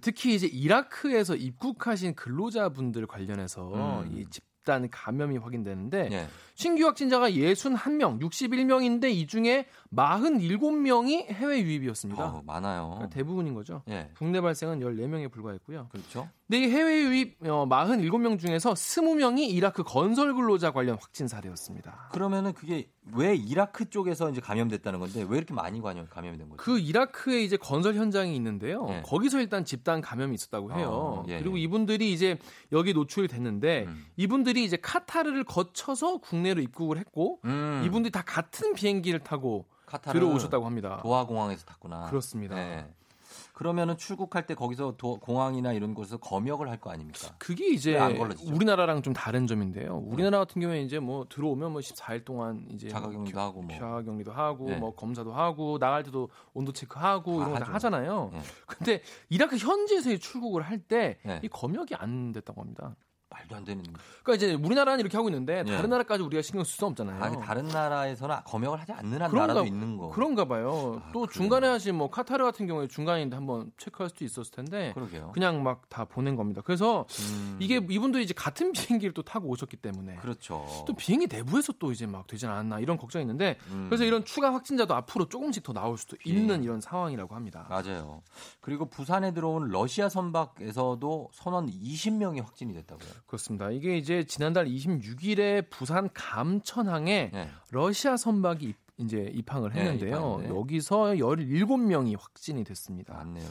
특히 이제 이라크에서 입국하신 근로자분들 관련해서 음. 이 집단 감염이 확인되는데 예. 신규 확진자가 61명, 61명인데 이 중에 47명이 해외 유입이었습니다. 어, 많아요. 그러니까 대부분인 거죠. 예. 국내 발생은 14명에 불과했고요. 그렇죠. 근데 이 해외 유입 어, 47명 중에서 20명이 이라크 건설 근로자 관련 확진 사례였습니다. 그러면은 그게 왜 이라크 쪽에서 이제 감염됐다는 건데 왜 이렇게 많이 감염, 감염이 된 거죠? 그 이라크에 이제 건설 현장이 있는데요. 예. 거기서 일단 집단 감염이 있었다고 해요. 어, 예, 그리고 예. 이분들이 이제 여기 노출이 됐는데 음. 이분들이 이제 카타르를 거쳐서 국내 로 입국을 했고 음. 이분들이 다 같은 비행기를 타고 들어오셨다고 합니다. 도하 공항에서 탔구나. 그렇습니다. 네. 그러면은 출국할 때 거기서 도- 공항이나 이런 곳에서 검역을 할 거 아닙니까? 그게 이제? 우리나라랑 좀 다른 점인데요. 우리나라 같은 경우에 이제 뭐 들어오면 뭐 14일 동안 이제 자가격리도 뭐 하고 뭐. 자가격리도 하고 네. 뭐 검사도 하고 나갈 때도 온도 체크하고 다 이런 거 다. 하잖아요. 네. 근데 이라크 현지에서의 출국을 할 때이 네. 검역이 안 됐다고 합니다. 말도 안 되는. 그러니까 이제 우리나라는 이렇게 하고 있는데 예. 다른 나라까지 우리가 신경 쓸 수 없잖아요. 아니 다른 나라에서는 검역을 하지 않는 한 그런가- 나라도 있는 거. 그런가 봐요. 아, 또 그래요? 중간에 하신 뭐 카타르 같은 경우에 중간인데 한번 체크할 수도 있었을 텐데 그러게요. 그냥 막 다 보낸 겁니다. 그래서 음, 이게 이분들이 이제 같은 비행기를 또 타고 오셨기 때문에 그렇죠. 또 비행기 내부에서 또 이제 막 되진 않았나 이런 걱정이 있는데 음, 그래서 이런 추가 확진자도 앞으로 조금씩 더 나올 수도 예. 있는 이런 상황이라고 합니다. 맞아요. 그리고 부산에 들어온 러시아 선박에서도 선원 20명이 확진이 됐다고요. 그렇습니다. 이게 이제 지난달 26일에 부산 감천항에 네. 러시아 선박이 입- 이제 입항을 네, 했는데요. 입항했네. 여기서 17명이 확진이 됐습니다. 맞네요.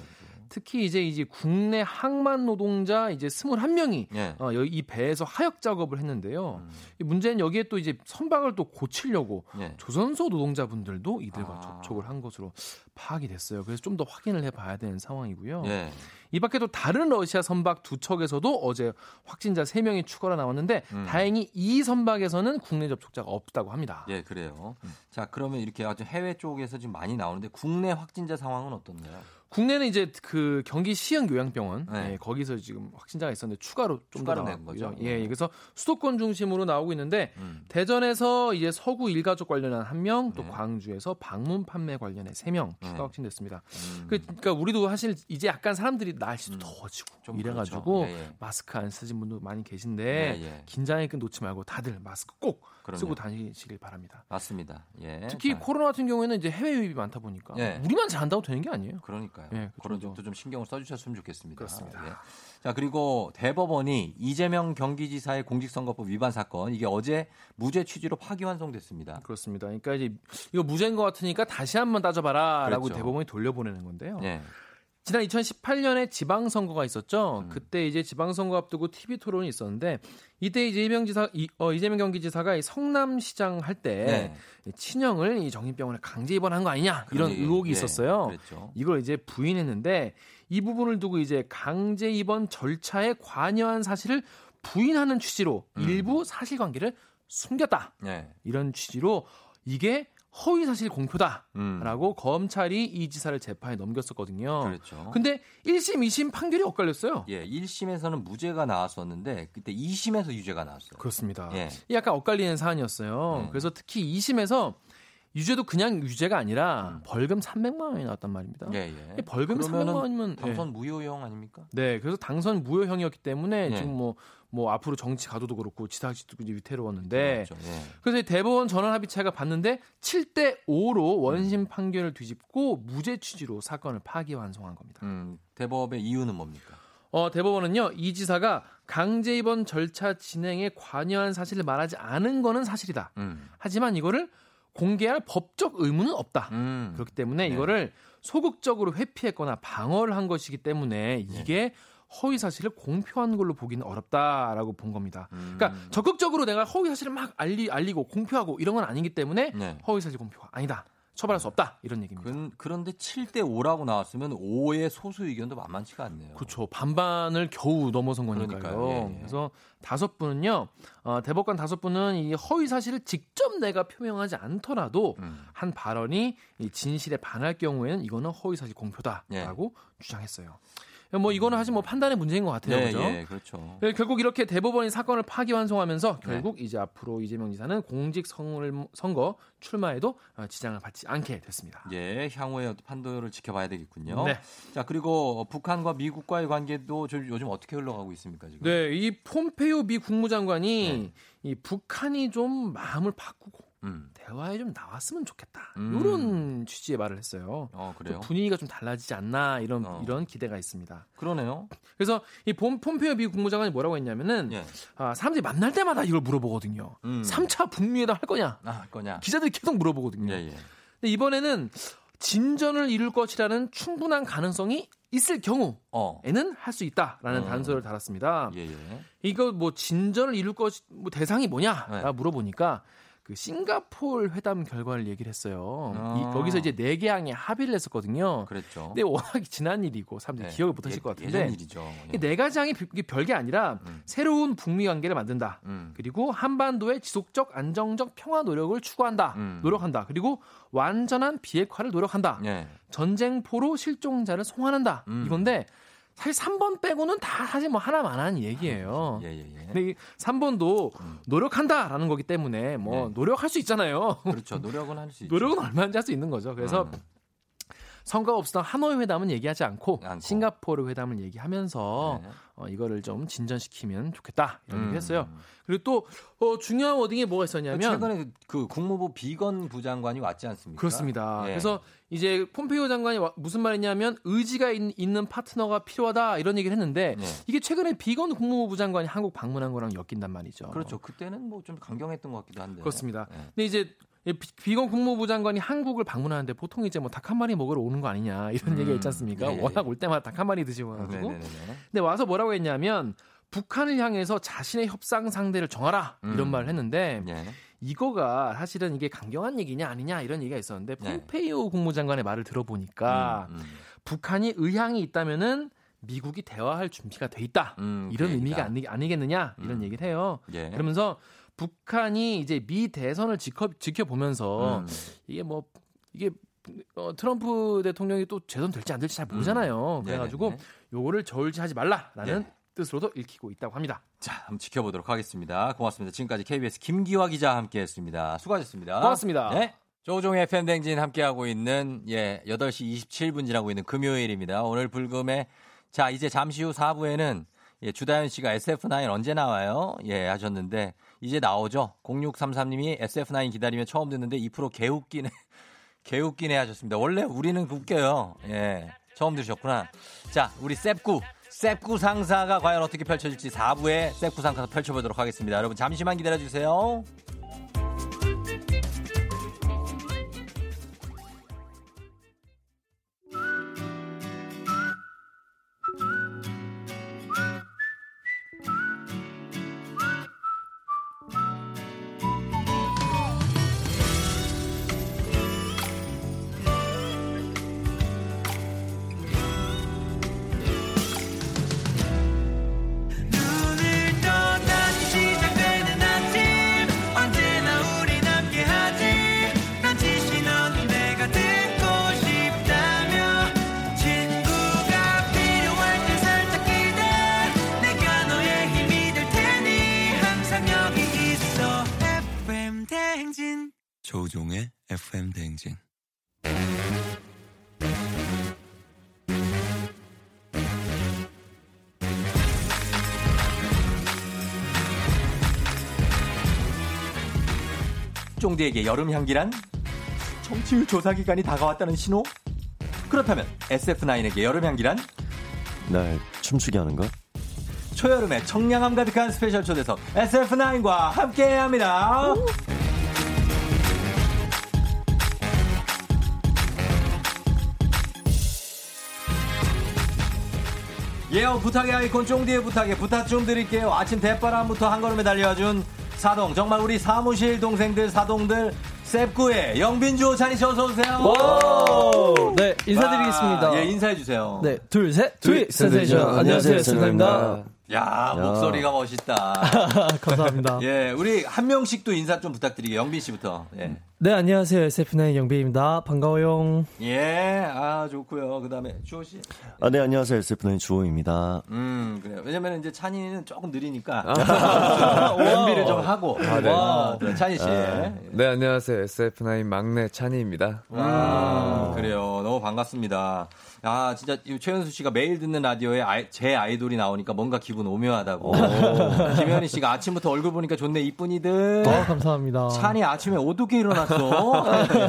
특히 이제 이제 국내 항만 노동자 이제 21명이 예. 어, 이 배에서 하역 작업을 했는데요. 음, 이 문제는 여기에 또 이제 선박을 또 고치려고 예. 조선소 노동자분들도 이들과 아. 접촉을 한 것으로 파악이 됐어요. 그래서 좀 더 확인을 해 봐야 되는 상황이고요. 예. 이 밖에도 다른 러시아 선박 두 척에서도 어제 확진자 3명이 추가로 나왔는데 음. 다행히 이 선박에서는 국내 접촉자가 없다고 합니다. 예, 그래요. 자, 그러면 이렇게 아주 해외 쪽에서 지금 많이 나오는데 국내 확진자 상황은 어떻나요? 국내는 이제 그 경기 시흥 요양병원 네. 예, 거기서 지금 확진자가 있었는데 추가로 좀더 추가로 낸. 거죠? 예, 그래서 수도권 중심으로 나오고 있는데 음. 대전에서 이제 서구 일가족 관련한 한 명, 또 네. 광주에서 방문 판매 관련해 세 명 추가 네. 확진됐습니다. 음. 그- 그러니까 우리도 사실 이제 약간 사람들이 날씨도 음. 더워지고 좀 이래가지고 그렇죠. 예, 예. 마스크 안 쓰신 분도 많이 계신데 예, 예. 긴장의 끈 놓지 말고 다들 마스크 꼭 그럼요. 쓰고 다니시길 바랍니다. 맞습니다. 예. 특히 자, 코로나 같은 경우에는 이제 해외 유입이 많다 보니까 예. 우리만 잘한다고 되는 게 아니에요. 그러니까요. 예, 그 그런. 점도 좀 신경을 써주셨으면 좋겠습니다. 그렇습니다. 예. 자 그리고 대법원이 이재명 경기지사의 공직선거법 위반 사건 이게 어제 무죄 취지로 파기환송됐습니다. 그렇습니다. 그러니까 이제 이거 무죄인 것 같으니까 다시 한번 따져봐라라고 그렇죠. 대법원이 돌려보내는 건데요. 예. 지난 2018년에 지방선거가 있었죠. 음. 그때 이제 지방선거 앞두고 TV 토론이 있었는데 이때 이제 이재명 지사 이, 어, 이재명 경기지사가 이 성남시장 할때 네. 친형을 이 정신병원에 강제 입원한 거 아니냐 이런 그러니, 의혹이 예, 있었어요. 그랬죠. 이걸 이제 부인했는데 이 부분을 두고 이제 강제 입원 절차에 관여한 사실을 부인하는 취지로 음. 일부 사실관계를 숨겼다 예. 이런 취지로 이게 허위 사실 공표다라고 음. 검찰이 이 지사를 재판에 넘겼었거든요. 그렇죠. 근데 1심, 2심 판결이 엇갈렸어요. 예, 1심에서는 무죄가 나왔었는데 그때 2심에서 유죄가 나왔어요. 그렇습니다. 예. 이 약간 엇갈리는 사안이었어요. 네. 그래서 특히 2심에서 유죄도 그냥 유죄가 아니라 음. 벌금 300만 원이 나왔단 말입니다. 예, 예. 이 벌금 300만 그러면은 원이면 당선 무효형 아닙니까? 네, 그래서 당선 무효형이었기 때문에 네. 지금 뭐, 뭐 앞으로 정치 가도도 그렇고 지사직도 이제 위태로웠는데 그렇죠. 예. 그래서 이 대법원 전원 합의체가 봤는데 7대 5로 원심 음. 판결을 뒤집고 무죄 취지로 사건을 파기환송한 겁니다. 음, 대법의 이유는 뭡니까? 어, 대법원은요, 이 지사가 강제 입원 절차 진행에 관여한 사실을 말하지 않은 거는 사실이다. 음. 하지만 이거를 공개할 법적 의무는 없다. 음. 그렇기 때문에 네. 이거를 소극적으로 회피했거나 방어를 한 것이기 때문에 네. 이게 허위 사실을 공표한 걸로 보기는 어렵다라고 본 겁니다. 음. 그러니까 적극적으로 내가 허위 사실을 막 알리, 알리고 공표하고 이런 건 아니기 때문에 네. 허위 사실 공표가 아니다. 처벌할 수 없다 이런 얘기입니다. 그, 그런데 7대 5라고 나왔으면 5의 소수 의견도 만만치가 않네요. 그렇죠. 반반을 겨우 넘어선 거니까요. 그러니까요. 예, 예. 그래서 다섯 분은요, 어, 대법관 다섯 분은 이 허위 사실을 직접 내가 표명하지 않더라도 음. 한 발언이 이 진실에 반할 경우에는 이거는 허위 사실 예. 공표다라고 주장했어요. 뭐 이거는 사실 뭐 판단의 문제인 것 같아요. 네, 그죠? 예, 그렇죠. 네, 결국 이렇게 대법원이 사건을 파기환송하면서 결국 이제 앞으로 이재명 지사는 공직 선거, 출마에도 어, 지장을 받지 않게 됐습니다. 예, 향후의 판도를 지켜봐야 되겠군요. 네. 자, 그리고 북한과 미국과의 관계도 좀 요즘 어떻게 흘러가고 있습니까, 지금? 네, 이 폼페이오 미 국무장관이 이 북한이 좀 마음을 바꾸고 음. 대화에 좀 나왔으면 좋겠다. 음. 이런 취지의 말을 했어요. 어, 그래요? 좀 분위기가 좀 달라지지 않나 이런 어. 이런 기대가 있습니다. 그러네요. 그래서 이 폼, 폼페이오 미 국무장관이 뭐라고 했냐면은 예. 아, 사람들이 만날 때마다 이걸 물어보거든요. 음. 3차 북미회담 할 거냐? 아, 할 거냐? 기자들이 계속 물어보거든요. 예, 예. 근데 이번에는 진전을 이룰 것이라는 충분한 가능성이 있을 경우에는 어. 할수 있다라는 어. 단서를 달았습니다. 예, 예. 이거 뭐 진전을 이룰 것, 뭐 대상이 뭐냐? 네. 라 물어보니까 그 싱가폴 회담 결과를 얘기를 했어요. 이- 아. 거기서 이제 네 개항에 합의를 했었거든요. 그랬죠. 근데 워낙 지난 일이고 사람들이 네. 기억을 못 하실 예- 것 같은데 예전 일이죠. 예. 이네 가지 항이 비- 이게 별게 아니라 음. 새로운 북미 관계를 만든다. 음. 그리고 한반도의 지속적 안정적 평화 노력을 추구한다. 음. 노력한다. 그리고 완전한 비핵화를 노력한다. 예. 전쟁포로 실종자를 송환한다. 음. 이건데 사실 3번 빼고는 다 사실 뭐 하나만 한 얘기예요. 예, 예, 예. 근데 이 3번도 음. 노력한다라는 거기 때문에 뭐 네. 노력할 수 있잖아요. 그렇죠. 노력은 할 수 있죠. 노력은 얼마든지 할 수 있는 거죠. 그래서 음. 선거가 없었던 하노이 회담은 얘기하지 않고, 않고. 싱가포르 회담을 얘기하면서 네. 어, 이거를 좀 진전시키면 좋겠다 이런 음. 얘기 했어요. 그리고 또 어, 중요한 워딩이 뭐가 있었냐면 최근에 그 국무부 비건 부장관이 왔지 않습니까? 그렇습니다. 예. 그래서 이제 폼페이오 장관이 와- 무슨 말했냐면 의지가 있, 는 파트너가 필요하다 이런 얘기를 했는데 네. 이게 최근에 비건 국무부 장관이 한국 방문한 거랑 엮인단 말이죠. 그렇죠. 그때는 뭐 좀 강경했던 것 같기도 한데. 그렇습니다. 예. 근데 이제 비- 비건 국무부 장관이 한국을 방문하는데 보통 이제 뭐 닭 한 마리 먹으러 오는 거 아니냐 이런 음, 얘기가 있지 않습니까? 예, 예. 워낙 올 때마다 닭 한 마리 드시고 네, 가지고. 네, 네, 네. 근데 와서 뭐라고 했냐면 북한을 향해서 자신의 협상 상대를 정하라 이런 음. 말을 했는데 예. 이거가 사실은 이게 강경한 얘기냐 아니냐 이런 얘기가 있었는데 네. 폼페이오 국무장관의 말을 들어보니까 음, 음. 북한이 의향이 있다면은 미국이 대화할 준비가 돼 있다 음, 이런 그 의미가. 아니, 겠느냐 이런 음. 얘기를 해요. 예. 그러면서 북한이 이제 미 대선을 지켜, 지켜보면서 음. 이게 뭐 이게 어, 트럼프 대통령이 또 재선 될지 안 될지 잘 모르잖아요. 음. 그래가지고 네네네. 요거를 저울질하지 말라라는 네. 뜻으로도 읽히고 있다고 합니다. 자, 한번 지켜보도록 하겠습니다. 고맙습니다. 지금까지 KBS 김기화 기자 함께했습니다. 수고하셨습니다. 고맙습니다. 네. 조종의 팬댕진 함께하고 있는 예 8시 27분 지나고 있는 금요일입니다. 오늘 불금에 자 이제 잠시 후 4부에는 예, 주다현 씨가 SF9 언제 나와요? 예 하셨는데 이제 나오죠. 0633님이 SF9 기다리면 처음 듣는데 2% 개웃기네 개웃기네 하셨습니다. 원래 우리는 웃겨요. 예 처음 들으셨구나. 자 우리 셉구 셉구 상사가 과연 어떻게 펼쳐질지 4부에 셉구 상사 펼쳐보도록 하겠습니다. 여러분 잠시만 기다려주세요. 쫑디에게 여름 향기란? 청취율 조사 기간이 다가왔다는 신호? 그렇다면 SF9에게 여름 향기란? 날 춤추게 하는 거? 초여름에 청량함 가득한 special 초대석 SF9과 함께합니다. 예요 부탁의 아이콘 쫑디의 부탁에 부탁 좀 드릴게요. 아침 대바람부터 한 걸음에 달려와준 사동 정말 우리 사무실 동생들 사동들 셉구의 영빈주 찬이 씨 어서 오세요. 네, 인사드리겠습니다. 와, 예, 인사해 주세요. 네, 둘, 셋, 둘, 둘, 센세이션. 안녕하세요, 센세입니다. 야, 목소리가 멋있다. 감사합니다. 예, 우리 한 명씩도 인사 좀 부탁드리게요. 영빈 씨부터. 예. 네, 안녕하세요, SF9 영빈입니다. 반가워요. 예, 아, 좋고요. 그 다음에 주호 씨. 아, 네, 안녕하세요. SF9 주호입니다. 음, 그래요. 왜냐면 이제 찬이는 조금 느리니까. 아. 연비를 좀 하고. 아, 네. 와, 네, 찬이 씨. 네, 안녕하세요. SF9 막내 찬이입니다. 와, 그래요. 너무 반갑습니다. 아, 진짜 이 최현수 씨가 매일 듣는 라디오에 아이- 제 아이돌이 나오니까 뭔가 기분 오묘하다고. 김현희 씨가 아침부터 얼굴 보니까 좋네, 이쁜이들. 어, 감사합니다. 찬이 아침에 어둡게 일어 났어.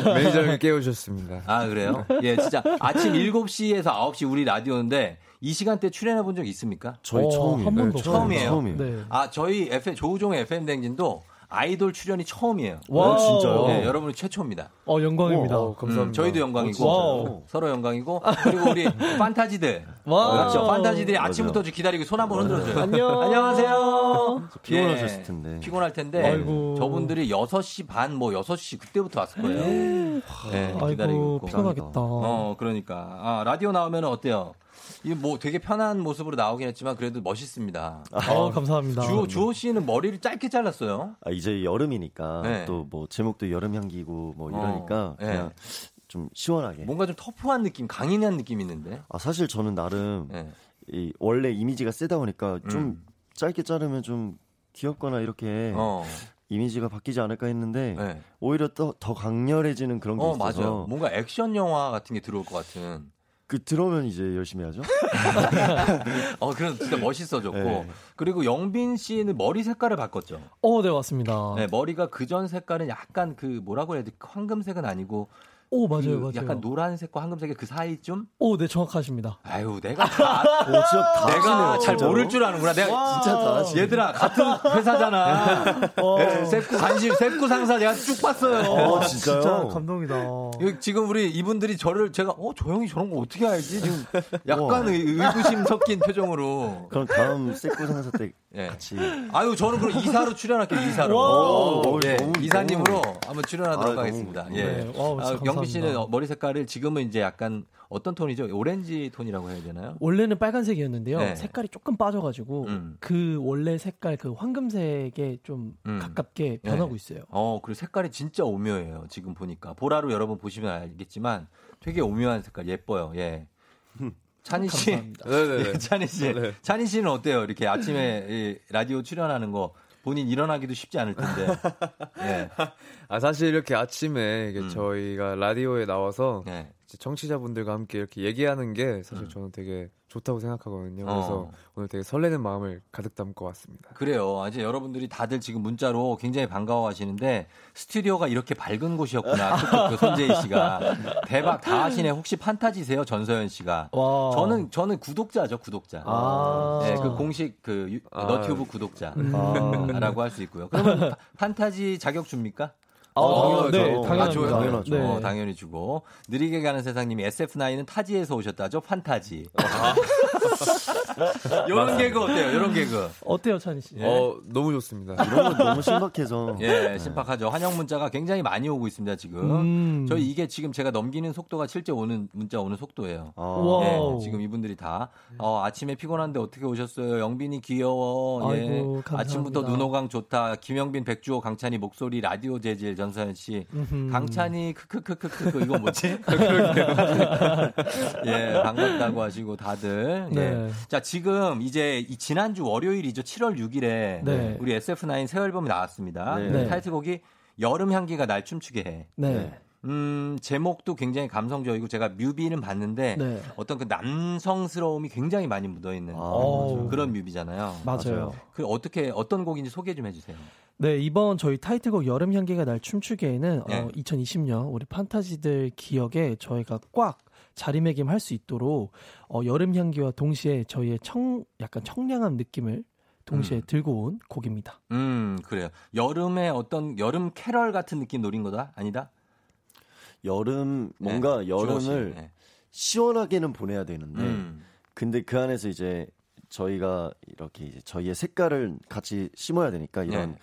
매니저님이 깨우셨습니다. 아, 그래요? 예, 진짜 아침 7시에서 9시 우리 라디오인데 이 시간대 출연해 본 적 있습니까? 저희 어, 처음이에요. 한 번도 네, 처음이에요. 처음이에요. 네. 아, 저희 FM, 조우종의 FM 댕진도 아이돌 출연이 처음이에요. wow. 진짜요? 네, 여러분이 최초입니다. 어, 영광입니다. 오, 감사합니다. 음, 저희도 영광이고 wow. 서로 영광이고 그리고 우리 판타지들 wow. 그렇죠. 판타지들이 아침부터 기다리고 손 한번 흔들어줘요. 안녕. 안녕하세요. 피곤하셨을 예, 텐데. 피곤할 텐데 아이고. 저분들이 6시 반 뭐 6시 그때부터 왔을 거예요. 네, 아이고, 기다리고 있고. 피곤하겠다. 어, 그러니까. 아, 라디오 나오면 어때요? 이게 뭐 되게 편한 모습으로 나오긴 했지만 그래도 멋있습니다. 어, 감사합니다. 주호, 주호 씨는 머리를 짧게 잘랐어요. 아, 이제 여름이니까 네. 또뭐 제목도 여름 향기고 뭐 이러니까 어, 네. 그냥 좀 시원하게. 뭔가 좀 터프한 느낌, 강인한 느낌이 있는데. 아, 사실 저는 나름 네. 이 원래 이미지가 세다 보니까 좀 음. 짧게 자르면 좀 귀엽거나 이렇게 어. 이미지가 바뀌지 않을까 했는데 네. 오히려 더, 더 강렬해지는 그런 게 어, 있어서 맞아요. 뭔가 액션 영화 같은 게 들어올 것 같은. 그 들어오면 이제 열심히 하죠. 어, 그래서 진짜 멋있어졌고. 네. 그리고 영빈 씨는 머리 색깔을 바꿨죠. 어, 네, 맞습니다. 네, 머리가 그전 색깔은 약간 그 뭐라고 해야 돼? 황금색은 아니고. 오, 맞아요, 그 맞아요. 약간 노란색과 황금색의 그 사이쯤? 오, 네, 정확하십니다. 아유, 내가 다, 오, 진짜 다 내가 아시네요, 잘 진짜로. 모를 줄 아는구나. 내가 진짜 다 아시네. 얘들아 같은 회사잖아. 어. 네, 셉구 관심, 셉구 상사 내가 쭉 봤어요. 어, 진짜요? 진짜 감동이다. 지금 우리 이분들이 저를 제가 어저 형이 저런 거 어떻게 알지? 지금 약간 의, 의구심 섞인 표정으로. 그럼 다음 세코 상사 때 예. 같이 아유 저는 그럼 이사로 출연할게요 이사로. wow. 오, 예, 너무, 이사님으로 한번 출연하도록 너무, 하겠습니다. 너무. 예. 네, wow, 진짜 아, 씨는 머리 색깔을 지금은 이제 약간 어떤 톤이죠? 오렌지 톤이라고 해야 되나요? 원래는 빨간색이었는데요. 네. 색깔이 조금 빠져가지고 음. 그 원래 색깔 그 황금색에 좀 음. 가깝게 변하고 있어요. 어, 그리고 색깔이 진짜 오묘해요. 지금 보니까 보라로 여러분 보시면 알겠지만 되게 오묘한 색깔 예뻐요. 예. 찬희 씨. 네네네. 예, 찬희 씨, 네. 찬희 씨는 어때요? 이렇게 아침에 이 라디오 출연하는 거 본인 일어나기도 쉽지 않을 텐데. 예. 아, 사실 이렇게 아침에 이게 음. 저희가 라디오에 나와서 네. 청취자분들과 함께 이렇게 얘기하는 게 사실 음. 저는 되게 좋다고 생각하거든요. 그래서 어. 오늘 되게 설레는 마음을 가득 담고 왔습니다. 그래요. 이제 여러분들이 다들 지금 문자로 굉장히 반가워하시는데 스튜디오가 이렇게 밝은 곳이었구나. 그 손재희 씨가 대박 다 하시네. 혹시 판타지세요, 전서연 씨가? 와. 저는 저는 구독자죠, 구독자. 아. 네, 그 공식 그 유- 아. 너튜브 구독자라고 아. 할수 있고요. 그러면 파- 판타지 자격 줍니까? 아, 당연하죠. 네, 아, 당연합니다. 줘요? 당연하죠. 네. 어, 당연히 주고 느리게 가는 세상님이 SF9은 타지에서 오셨다죠? 판타지. 이런 개그 어때요? 이런 개그. 어때요, 찬희 씨? 어, 너무 좋습니다. 이런 건 너무 신박해서 예, 신박하죠. 환영 문자가 굉장히 많이 오고 있습니다, 지금. 음. 저희 이게 지금 제가 넘기는 속도가 실제 오는 문자 오는 속도예요. 아. 예, 지금 이분들이 다 어, 아침에 피곤한데 어떻게 오셨어요? 영빈이 귀여워. 예. 아이고. 아침부터 눈호강 좋다. 김영빈, 백주호, 강찬이 목소리 라디오 재질 전서연 씨. 음흠. 강찬이 크크크크크 이거 뭐지? 예, 반갑다고 하시고 다들. 예. 네. 자, 지금 이제 이 지난주 월요일이죠. 7월 6일에 네. 우리 SF9 새 앨범이 나왔습니다. 네. 네. 타이틀곡이 여름 향기가 날 춤추게 해. 네. 음, 제목도 굉장히 감성적이고 제가 뮤비는 봤는데 네. 어떤 그 남성스러움이 굉장히 많이 묻어 있는 아, 어. 그런 뮤비잖아요. 맞아요. 그 어떻게 어떤 곡인지 소개 좀 해주세요. 네, 이번 저희 타이틀곡 여름 향기가 날 춤추게에는 네. 어, 2020년 우리 판타지들 기억에 저희가 꽉 자리매김할 수 있도록 어, 여름 향기와 동시에 저희의 청 약간 청량한 느낌을 동시에 음. 들고 온 곡입니다. 음, 그래요. 여름에 어떤 여름 캐럴 같은 느낌 노린 거다? 아니다? 여름 뭔가 네, 주호 씨. 여름을 네. 시원하게는 보내야 되는데 음. 근데 그 안에서 이제 저희가 이렇게 이제 저희의 색깔을 같이 심어야 되니까 이런 네.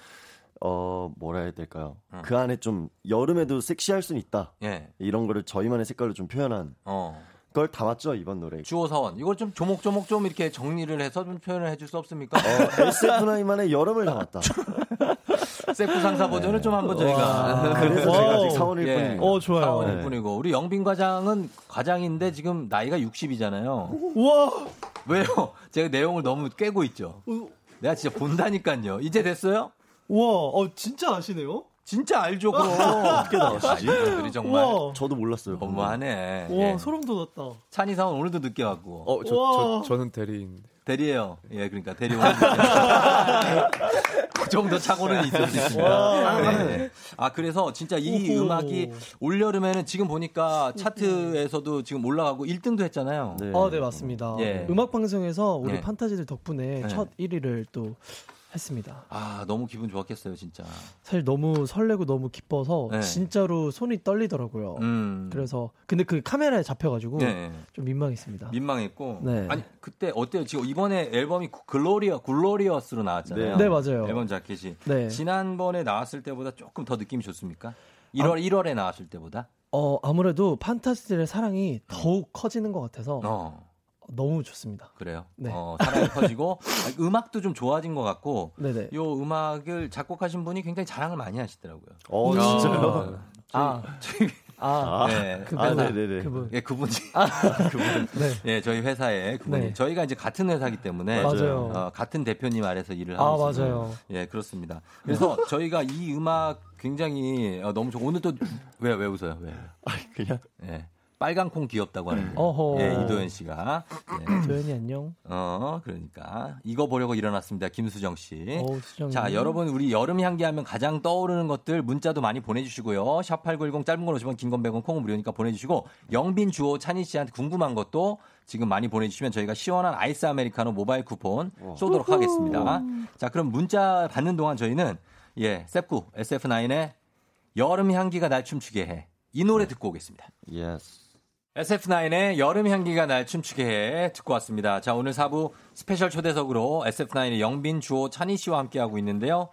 어 뭐라 해야 될까요? 어. 그 안에 좀 여름에도 섹시할 수는 있다. 예. 이런 거를 저희만의 색깔로 좀 표현한 어. 걸 담았죠 이번 노래. 주호 사원. 이걸 좀 조목조목 좀 이렇게 정리를 해서 좀 표현을 해줄 수 없습니까? 어, SF9만의 여름을 담았다. 세프 상사 버전을 좀 한번 저희가. 와. 그래서 제가 아직 사원일 예. 뿐입니다. 어, 좋아요. 사원일 네. 뿐이고 우리 영빈 과장은 과장인데 지금 나이가 60이잖아요. 와. 왜요? 제가 내용을 너무 깨고 있죠. 내가 진짜 본다니까요. 이제 됐어요? 와, 어, 진짜 아시네요? 진짜 알죠, 그럼. 어떻게 나오시지? 우리 정말 우와. 저도 몰랐어요. 너무하네. 와, 예. 소름 돋았다. 찬이 사원 오늘도 늦게 왔고. 어, 저, 저, 우와. 저는 대리인데. 대리예요. 예, 그러니까 대리 오늘 그 정도 착오는 있을 수 있습니다. 와. 네. 아 그래서 진짜 이 오호. 음악이 올 여름에는 지금 보니까 차트에서도 지금 올라가고 1등도 했잖아요. 네. 아, 네, 맞습니다. 예. 음악 방송에서 우리 예. 판타지들 덕분에 네. 첫 1위를 또 했습니다. 아 너무 기분 좋았겠어요, 진짜. 사실 너무 설레고 너무 기뻐서 네. 진짜로 손이 떨리더라고요. 음. 그래서 근데 그 카메라에 잡혀가지고 네. 좀 민망했습니다. 민망했고. 네. 아니 그때 어때요? 지금 이번에 앨범이 글로리어 글로리어스로 나왔잖아요. 네, 맞아요. 앨범 자켓이. 네. 지난번에 나왔을 때보다 조금 더 느낌이 좋습니까? 1월 1월에 나왔을 때보다. 어 아무래도 판타지들의 사랑이 더욱 커지는 것 같아서 어. 너무 좋습니다. 그래요. 네. 어, 사랑이 커지고 음악도 좀 좋아진 것 같고 네네. 요 음악을 작곡하신 분이 굉장히 자랑을 많이 하시더라고요. 어, 음. 진짜요? 아, 저희 아, 네, 그 아, 회사, 네네네. 그분. 예, 그분이 네. 예, 저희 회사에 그분이 네. 저희가 이제 같은 회사기 때문에 맞아요. 어, 같은 대표님 아래서 일을 아, 하고 있어요. 맞아요. 예, 그렇습니다. 그래서 저희가 이 음악 굉장히 어, 너무 좋고 오늘 또 왜 왜 웃어요? 왜? 그냥 예. 빨간 콩 귀엽다고 하는데. 어허. 예, 이도현 씨가. 예. 도현이 안녕. 어, 그러니까 이거 보려고 일어났습니다. 김수정 씨. 어, 수정이. 자, 여러분 우리 여름 향기 하면 가장 떠오르는 것들 문자도 많이 보내주시고요. 샵 #8910 짧은 건 50원, 긴건 100원, 콩은 무료니까 보내주시고 영빈 주호 찬희 씨한테 궁금한 것도 지금 많이 보내주시면 저희가 시원한 아이스 아메리카노 모바일 쿠폰 쏘도록 하겠습니다. 자, 그럼 문자 받는 동안 저희는 예, 셉구 SF9의 여름 향기가 날 춤추게 해. 이 노래 듣고 오겠습니다. yes. SF9의 여름 향기가 날 춤추게 해 듣고 왔습니다. 자, 오늘 4부 스페셜 초대석으로 SF9의 영빈, 주호, 찬희 씨와 함께하고 있는데요.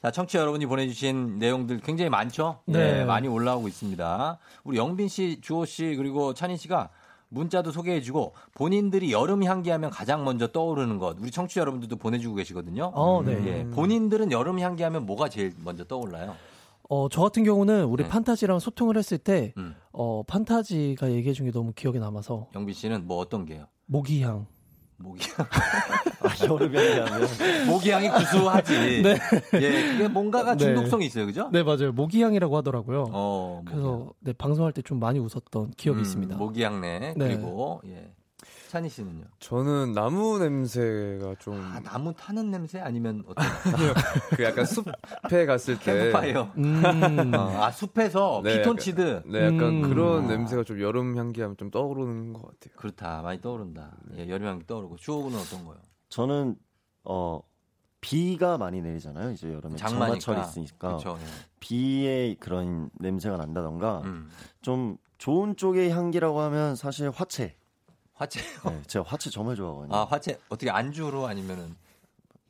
자, 청취자 여러분이 보내주신 내용들 굉장히 많죠? 네. 예, 많이 올라오고 있습니다. 우리 영빈 씨, 주호 씨, 그리고 찬희 씨가 문자도 소개해주고 본인들이 여름 향기하면 가장 먼저 떠오르는 것 우리 청취자 여러분들도 보내주고 계시거든요. 어, 네. 예, 본인들은 여름 향기하면 뭐가 제일 먼저 떠올라요? 어, 저 같은 경우는 우리 네. 판타지랑 소통을 했을 때, 음. 어, 판타지가 얘기해 준 게 너무 기억에 남아서, 영빈 씨는 뭐 어떤 게요? 모기향. 모기향. 아, 여름 향기하면 모기향이 구수하지. 네. 예, 그게 뭔가가 네. 중독성이 있어요, 그죠? 네, 맞아요. 모기향이라고 하더라고요. 어, 그래서, 네, 방송할 때 좀 많이 웃었던 기억이 음, 있습니다. 모기향내 네. 그리고 예. 찬희 씨는요? 저는 나무 냄새가 좀. 아, 나무 타는 냄새 아니면 어떤 그 약간 숲에 갔을 때. 캠프파이어? 음. 어, 아 숲에서 네, 피톤치드. 네, 약간 음. 그런 아. 냄새가 좀 여름 향기하면 좀 떠오르는 것 같아요. 그렇다, 많이 떠오른다. 예, 여름 향기 떠오르고 주호군은 어떤 거요? 저는 어 비가 많이 내리잖아요. 이제 여름에 장마니까. 장마철이 있으니까 그렇죠. 예. 비의 그런 냄새가 난다던가 음. 좀 좋은 쪽의 향기라고 하면 사실 화채. 화채. 네, 제가 화채 정말 좋아하거든요. 아 화채 어떻게 안주로 아니면은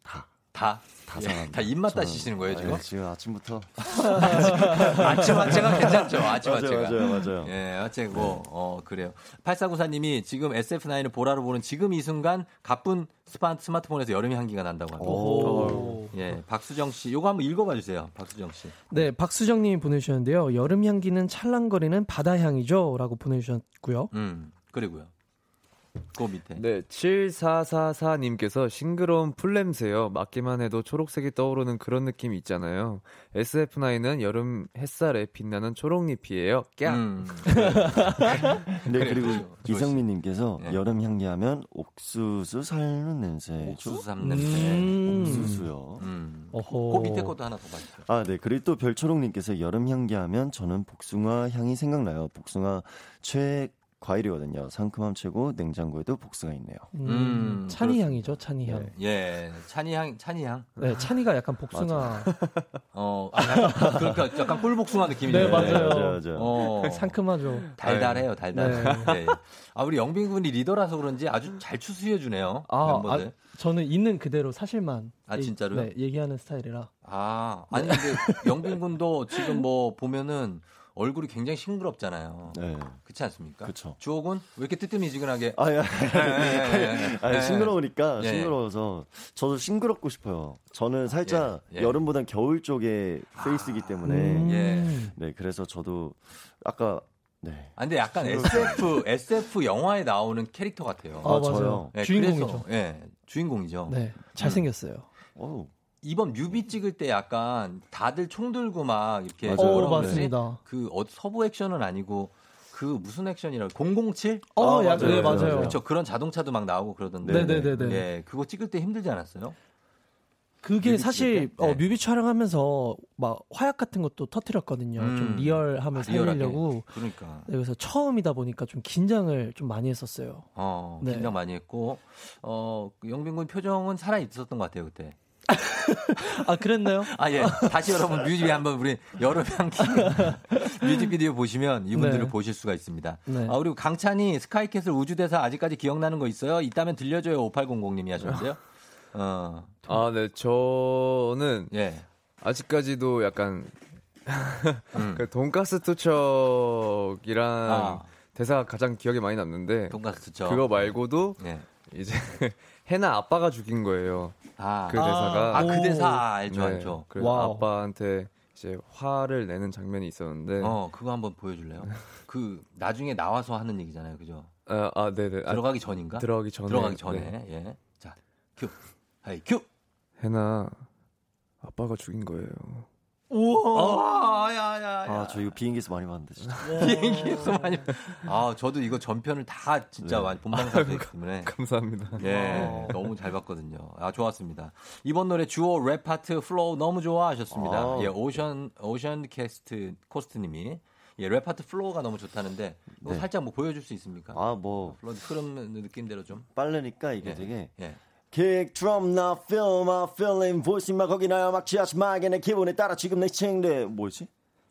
다. 다? 다 예. 다 입맛 따시는 거예요 지금? 아, 예, 지금 아침부터. 아침 화채가 괜찮죠. 아침 맞아요, 화채가. 맞아요, 맞아요. 예, 화채고 어 그래요. 8494님이 지금 SF9을 보라로 보는 지금 이 순간 가쁜 스마, 스마트폰에서 여름 향기가 난다고 합니다. 오. 예, 박수정 씨, 요거 한번 읽어봐 주세요. 박수정 씨. 네, 박수정 님이 보내주셨는데요. 여름 향기는 찰랑거리는 바다 향이죠.라고 보내주셨고요. 음, 그리고요. 그 밑에. 네, 7444님께서 싱그러운 풀냄새요. 맡기만 해도 초록색이 떠오르는 그런 느낌이 있잖아요. SF9은 여름 햇살에 빛나는 초록잎이에요. 깍! 음. 네, 그래, 그리고 그렇죠. 이성민님께서 예. 여름 향기하면 옥수수 삶는 냄새. 옥수수 삶는 냄새. 음. 옥수수요. 음. 어허. 그 밑에 것도 하나 더 봐주세요. 아, 네. 그리고 또 별초록님께서 여름 향기하면 저는 복숭아 향이 생각나요. 복숭아 최 과일이거든요. 상큼함 최고, 냉장고에도 복숭아 있네요. 음, 찬이 향이죠, 찬이 향. 예, 찬이 향, 찬이 향. 네, 찬이가 약간 복숭아. 어, 아, 약간, 그러니까 약간 꿀복숭아 느낌이죠. 네, 맞아요. 맞아요, 맞아요. 어, 상큼하죠. 달달해요, 달달. 네. 네. 아, 우리 영빈 군이 리더라서 그런지 아주 잘 추수해 주네요. 아, 멤버들. 아, 저는 있는 그대로 사실만. 아, 얘- 진짜로요? 네, 얘기하는 스타일이라. 아, 아니 근데 영빈 군도 지금 뭐 보면은 얼굴이 굉장히 싱그럽잖아요. 네. 그렇지 않습니까? 그쵸. 주호군 왜 이렇게 뜨뜨미지근하게? 아, 예. 예, 예. 아니, 예. 싱그러우니까 예. 싱그러워서 저도 싱그럽고 싶어요. 저는 살짝 예, 예. 여름보단 겨울 쪽의 페이스이기 때문에 음. 예. 네 그래서 저도 아까 네 아, 근데 약간 SF SF 영화에 나오는 캐릭터 같아요. 아, 아, 저요? 맞아요. 예, 주인공이죠. 예, 주인공이죠. 네, 잘 생겼어요. 오, 이번 뮤비 찍을 때 약간 다들 총 들고 막 이렇게 맞아요. 어? 맞습니다. 그 어, 서부 액션은 아니고 그 무슨 액션이라고 007? 어, 아, 야, 맞아요, 네, 맞아요. 그렇죠. 그런 자동차도 막 나오고 그러던데. 네 네네네. 예, 그거 찍을 때 힘들지 않았어요? 그게 사실? 어, 네. 뮤비 촬영하면서 막 화약 같은 것도 터트렸거든요. 음. 좀 리얼함을 아. 살리려고. 그러니까. 네, 그래서 처음이다 보니까 좀 긴장을 좀 많이 했었어요. 어, 네. 긴장 많이 했고, 어, 그 영빈 군 표정은 살아 있었던 것 같아요, 그때. 아 그랬나요? 아, 예. 다시 여러분 뮤직비디오 한번 우리 여름 향기 뮤직비디오 보시면 이분들을 네. 보실 수가 있습니다. 네. 아, 그리고 강찬이 스카이캐슬 우주대사 아직까지 기억나는 거 있어요? 있다면 들려줘요, 5800님이 하셨는데요. 어, 아, 네, 저는 예. 아직까지도 약간 음. 그 돈가스 투척이랑 아. 대사가 가장 기억에 많이 남는데 돈가스 투척. 그거 말고도 예. 이제 혜나 아빠가 죽인 거예요. 아, 그 대사가 아, 그 오. 대사 알죠, 네, 알죠. 그래서 wow. 아빠한테 이제 화를 내는 장면이 있었는데 어, 그거 한번 보여 줄래요? 그 나중에 나와서 하는 얘기잖아요, 그죠? 아, 아 네네 아, 들어가기 전인가? 들어가기 전에 들어가기 전에. 네. 예. 자, 큐. 하이 큐. 혜나 아빠가 죽인 거예요. 우와. 아, 야, 야, 야. 아 저 이거 비행기에서 많이 봤는데 진짜. 비행기에서 많이. 아, 저도 이거 전편을 다 진짜 네. 많이 본방사수했기 때문에. 감사합니다. 예, 너무 잘 봤거든요. 아, 좋았습니다. 이번 노래 주호 랩 파트 플로우 너무 좋아 하셨습니다. 아. 예, 오션, 오션 캐스트, 코스트님이. 예, 랩 파트 플로우가 너무 좋다는데, 이거 네. 살짝 뭐 보여줄 수 있습니까? 아 뭐 흐름 느낌대로 좀. 빠르니까 이게 예. 되게 예. Kick drum now feel my feeling voice 막 거기 나야 막 지하지 마게 내 기분에 따라 지금 내 챙대 뭐지?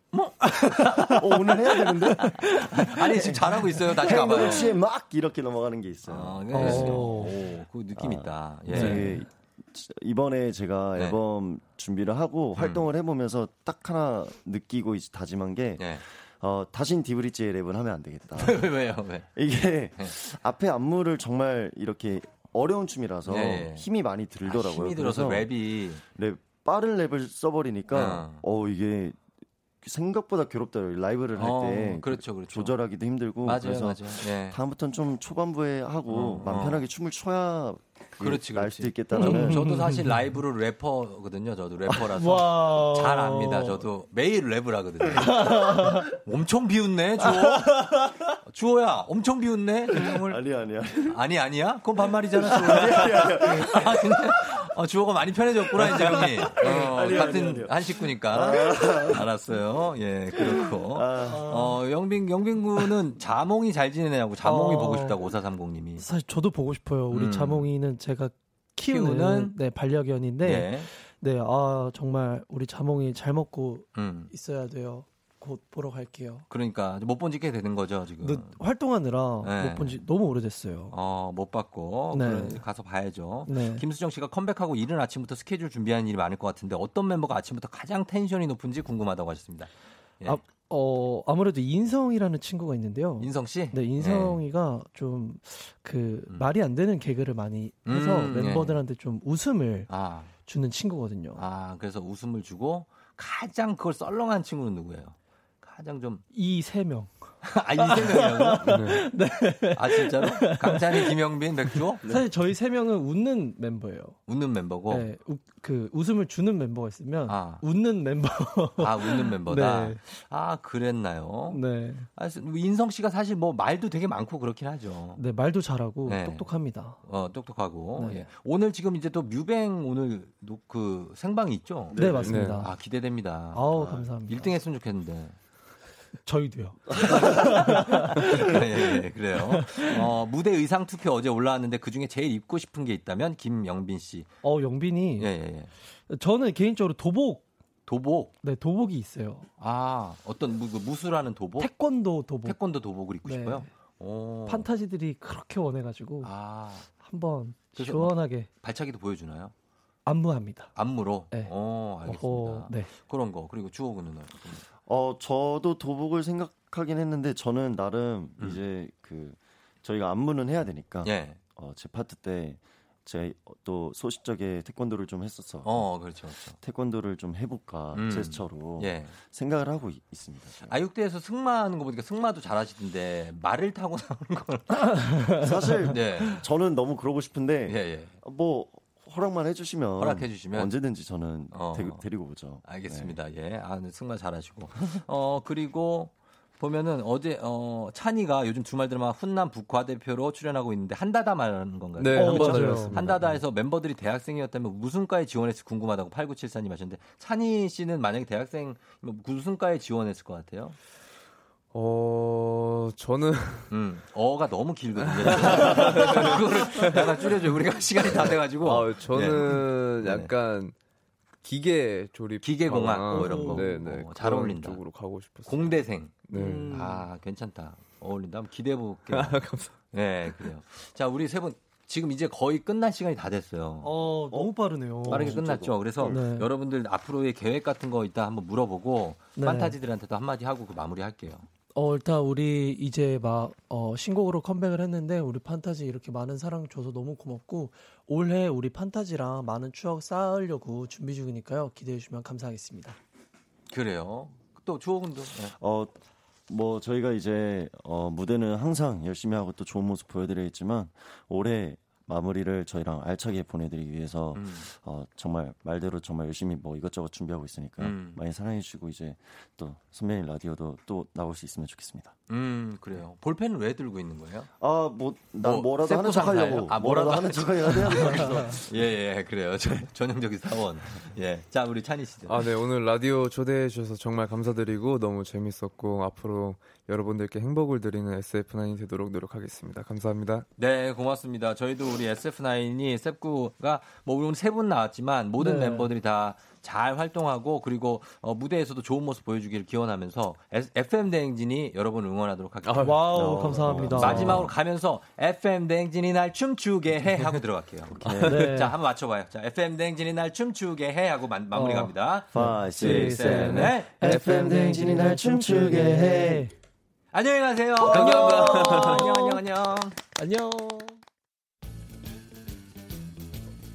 뭐? 어, 오늘 해야 되는데 아니, 지금 잘하고 있어요. 다시 가봐요. 행복치 막 이렇게 넘어가는 게 있어요. 아, 네. 오. 오, 그 느낌 있다. 예. 되게 이번에 제가 네. 앨범 준비를 하고 활동을 해보면서 딱 하나 느끼고 이제 다짐한 게 예. 어, 다신 디브리지의 랩은 하면 안 되겠다. 왜요? 왜? 이게 네. 앞에 안무를 정말 이렇게 어려운 춤이라서 네. 힘이 많이 들더라고요. 힘이 들어서 랩이 랩 빠른 랩을 써버리니까 어. 어 이게 생각보다 괴롭더라고요. 라이브를 할 어, 때 그렇죠, 그렇죠. 조절하기도 힘들고 맞아요, 그래서 맞아요. 예. 다음부터는 좀 초반부에 하고 어, 마음 어. 편하게 춤을 춰야 그게 그렇지, 날 그렇지. 수도 있겠다라는 저도 사실 라이브로 래퍼거든요. 저도 래퍼라서 와. 잘 압니다. 저도 매일 랩을 하거든요. 엄청 비웃네, 주호. 주호야, 엄청 비웃네. 김정을. 아니 아니야. 아니 아니야? 그건 반말이잖아. 주호야. 아, 근데 어, 주호가 많이 편해졌구나 이제 형이. 어, 아니요, 같은 아니요, 아니요. 한 식구니까. 알았어요. 예, 그렇고. 어, 영빈 영빈 군은 자몽이 잘 지내냐고 자몽이 어. 보고 싶다고 5430님이. 사실 저도 보고 싶어요. 우리 음. 자몽이는 제가 키우는, 키우는? 네, 반려견인데 네. 네, 아 정말 우리 자몽이 잘 먹고 음. 있어야 돼요. 곧 보러 갈게요. 그러니까 못 본 지 꽤 되는 거죠 지금. 활동하느라 네. 못본 지 너무 오래됐어요. 어, 못 봤고 네. 가서 봐야죠. 네. 김수정 씨가 컴백하고 이른 아침부터 스케줄 준비하는 일이 많을 것 같은데 어떤 멤버가 아침부터 가장 텐션이 높은지 궁금하다고 하셨습니다. 예. 아, 어, 아무래도 인성이라는 친구가 있는데요. 인성 씨? 네, 인성이가 좀그 음. 말이 안 되는 개그를 많이 해서 음, 멤버들한테 좀 웃음을 아, 주는 친구거든요. 아, 그래서 웃음을 주고 가장 그걸 썰렁한 친구는 누구예요? 가장 좀 이 세 명. 아, 이세 명이라고? 네. 아, 진짜로? 강찬이, 김영빈, 백주호? 사실 저희 세 명은 웃는 멤버예요. 웃는 멤버고. 네, 우- 그 웃음을 주는 멤버가 있으면 아. 웃는 멤버. 아, 웃는 멤버다. 네. 아, 그랬나요? 네. 아, 인성 씨가 사실 뭐 말도 되게 많고 그렇긴 하죠. 네, 말도 잘하고 네. 똑똑합니다. 어, 똑똑하고. 네. 예. 오늘 지금 이제 또 뮤뱅 오늘 노- 그 생방이 있죠? 네, 맞습니다. 아, 기대됩니다. 아우, 감사합니다. 1등 했으면 좋겠는데. 저희도요. 예, 예, 그래요. 어, 무대 의상 투표 어제 올라왔는데 그 중에 제일 입고 싶은 게 있다면 김영빈 씨. 어, 영빈이 예, 예, 예. 저는 개인적으로 도복 도복. 네, 도복이 있어요. 아, 어떤 무, 그 무술하는 도복? 태권도 도복. 태권도 도복을 입고 네. 싶어요? 오. 판타지들이 그렇게 원해가지고 아. 한번 그래서 시원하게 발차기도 보여주나요? 안무합니다. 안무로? 네. 어, 알겠습니다. 어허, 네. 그런 거. 그리고 주호군 누나. 어, 저도 도복을 생각하긴 했는데 저는 나름 이제 그 저희가 안무는 해야 되니까 예. 어, 제 파트 때 제가 또 소식적에 태권도를 좀 했었어. 어, 그렇죠, 그렇죠. 태권도를 좀 해볼까 음. 제스처로 예. 생각을 하고 있, 습니다 아육대에서 승마하는 거 보니까 승마도 잘하시던데 말을 타고 나오는 걸 사실 네. 저는 너무 그러고 싶은데 예, 예. 뭐 허락만 해주시면 허락해 주시면 언제든지 저는 어. 데, 데리고 오죠. 알겠습니다. 예. 아, 네, 승마 잘하시고. 어, 그리고 보면은 어제 어 찬이가 요즘 주말 드라마 훈남 북과 대표로 출연하고 있는데 한다다 말하는 건가요? 네, 그렇죠? 한번 달렸습니다. 한다다에서 멤버들이 대학생이었다면 무슨 과에 지원했을지 궁금하다고 8974님 하셨는데 찬이 씨는 만약에 대학생 무슨 과에 지원했을 것 같아요? 어, 저는 음, 어가 너무 길거든요. 그거를 약간 줄여줘. 우리가 시간이 다 돼가지고. 아, 저는 네. 약간 기계 조립 기계공학 하거나, 뭐 이런 거. 네, 네. 어, 잘 어울린다. 쪽으로 가고 싶었어요. 공대생. 네. 아, 괜찮다. 어울린다. 한번 기대해 볼게요. 아, 감사합니다. 네, 그래요. 자, 우리 세 분 지금 이제 거의 끝날 시간이 다 됐어요. 어, 너무 빠르네요. 빠르게 끝났죠. 그래서 네. 여러분들 앞으로의 계획 같은 거 이따 한번 물어보고 네. 판타지들한테도 한마디 하고 그 마무리 할게요. 어, 일단 우리 이제 막 어, 신곡으로 컴백을 했는데 우리 판타지 이렇게 많은 사랑 줘서 너무 고맙고 올해 우리 판타지랑 많은 추억 쌓으려고 준비 중이니까요. 기대해 주시면 감사하겠습니다. 그래요. 또 주호군도. 네. 어, 뭐 저희가 이제 어, 무대는 항상 열심히 하고 또 좋은 모습 보여드리겠지만 올해 마무리를 저희랑 알차게 보내드리기 위해서 음. 어, 정말 말대로 정말 열심히 뭐 이것저것 준비하고 있으니까 음. 많이 사랑해주시고 이제 또 선배님 라디오도 또 나올 수 있으면 좋겠습니다. 음, 그래요. 볼펜은 왜 들고 있는 거예요? 아, 뭐, 난 뭐, 뭐라도 하는 척 세포상 하려고. 가요? 아, 뭐라도 하는 척 해야 돼요. 그래서. 예, 예, 그래요. 저, 전형적인 사원. 예. 자, 우리 찬희 씨죠. 아, 네. 오늘 라디오 초대해 주셔서 정말 감사드리고 너무 재밌었고 앞으로 여러분들께 행복을 드리는 SF9이 되도록 노력하겠습니다. 감사합니다. 네, 고맙습니다. 저희도 우리 SF9이 셉구가 뭐 오늘 세분 나왔지만 모든 네. 멤버들이 다 잘 활동하고 그리고 어, 무대에서도 좋은 모습 보여주길 기원하면서 FM 대행진이 여러분 응원하도록 하겠습니다. wow, 감사합니다. 마지막으로 가면서 FM 대행진이 날 춤추게 해 하고 들어갈게요. 네. 자, 한번 맞춰봐요. 자, FM 대행진이 날 춤추게 해 하고 마, 마무리 어. 갑니다. 5, 6, 7, 8. FM 대행진이 날 춤추게 해. 안녕히 가세요. 안녕. 안녕, 안녕, 안녕. 안녕.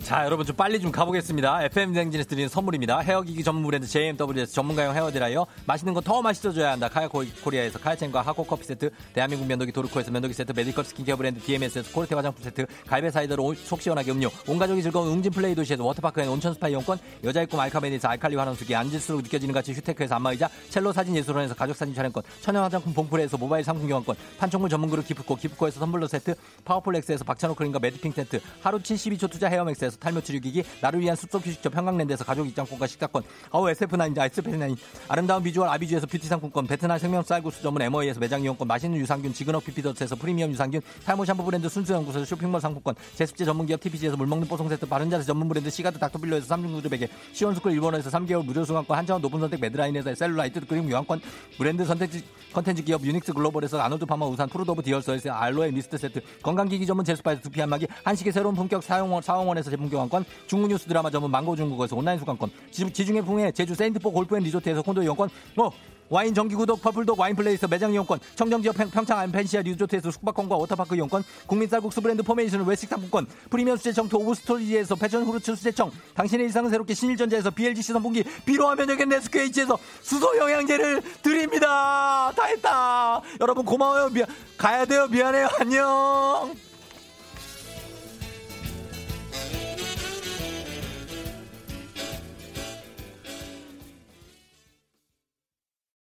자, 여러분 좀 빨리 좀 가보겠습니다. FM 댕진에서 드리는 선물입니다. 헤어기기 전문 브랜드 JMW에서 전문가용 헤어드라이어, 맛있는 거 더 맛있어져야 한다. 카야 코- 코리아에서 카야잼과 하코 커피 세트, 대한민국 면도기 도르코에서 면도기 세트, 메디컬 스킨케어 브랜드 DMS에서 코르테 화장품 세트, 갈배 사이다로 오- 속 시원하게 음료, 온 가족이 즐거운 웅진 플레이 도시에서 워터파크 and 온천 스파 이용권, 여자의 꿈 알카메디에서 알칼리 환원수기, 앉을수록 느껴지는 가치 휴테크에서 안마의자, 첼로 사진 예술원에서 가족 사진 촬영권, 천연 화장품 봉프레에서 모바일 상품 교환권, 판촉물 전문 그룹 기프코, 기프코에서 선물로 세트, 파워풀 엑스에서 박찬호 크림과 매드핑 세트, 하루 72초 투자 헤어맥스에서 탈모 치료기기, 나를 위한 숲속 휴식처 평강랜드에서 가족 입장권과 식사권, 어우 SF9, SF9, 아름다운 비주얼 아비주에서 뷰티 상품권, 베트남 생명 쌀국수 전문 MOE에서 매장 이용권, 맛있는 유산균 지그넉 피피더스에서 프리미엄 유산균, 탈모 샴푸 브랜드 순수연구소에서 쇼핑몰 상품권, 제습제 전문기업 TPG에서 물먹는 뽀송 세트, 바른자세 전문 브랜드 시가드 닥터빌로에서 3중 구조 베개, 시원스쿨 일본어에서 3개월 무료 수강권, 한차원 높은 선택 매드라인에서 셀룰라이트 그림 유한권, 브랜드 선택지 컨텐츠 기업 유닉스 글로벌에서 아노드 파마 우산 프루도브 디얼서에서 알로에 미스트 세트, 건강기기 전문 제스파에서 두피 한마기, 한식의 새로운 품격 사용원 사원원에서 제품 교환권, 중국 뉴스 드라마 전문 망고 중국어에서 온라인 수강권, 지, 지중해 풍의 제주 세인트포 골프앤 리조트에서 콘도 이용권, 뭐 와인 정기구독 퍼플독 와인플레이에서 매장 이용권 청정지역 평, 평창 안펜시아 리조트에서 숙박권과 워터파크 이용권 국민 쌀국수 브랜드 포메이션 외식 상품권 프리미엄 수제청 도우스토리지에서 패션 후르츠 수제청 당신의 일상을 새롭게 신일전자에서 BLGC 선풍기 비로하면 여긴 네스케이지에서 수소 영양제를 드립니다. 다 했다. 여러분 고마워요. 미, 가야 돼요. 미안해요. 안녕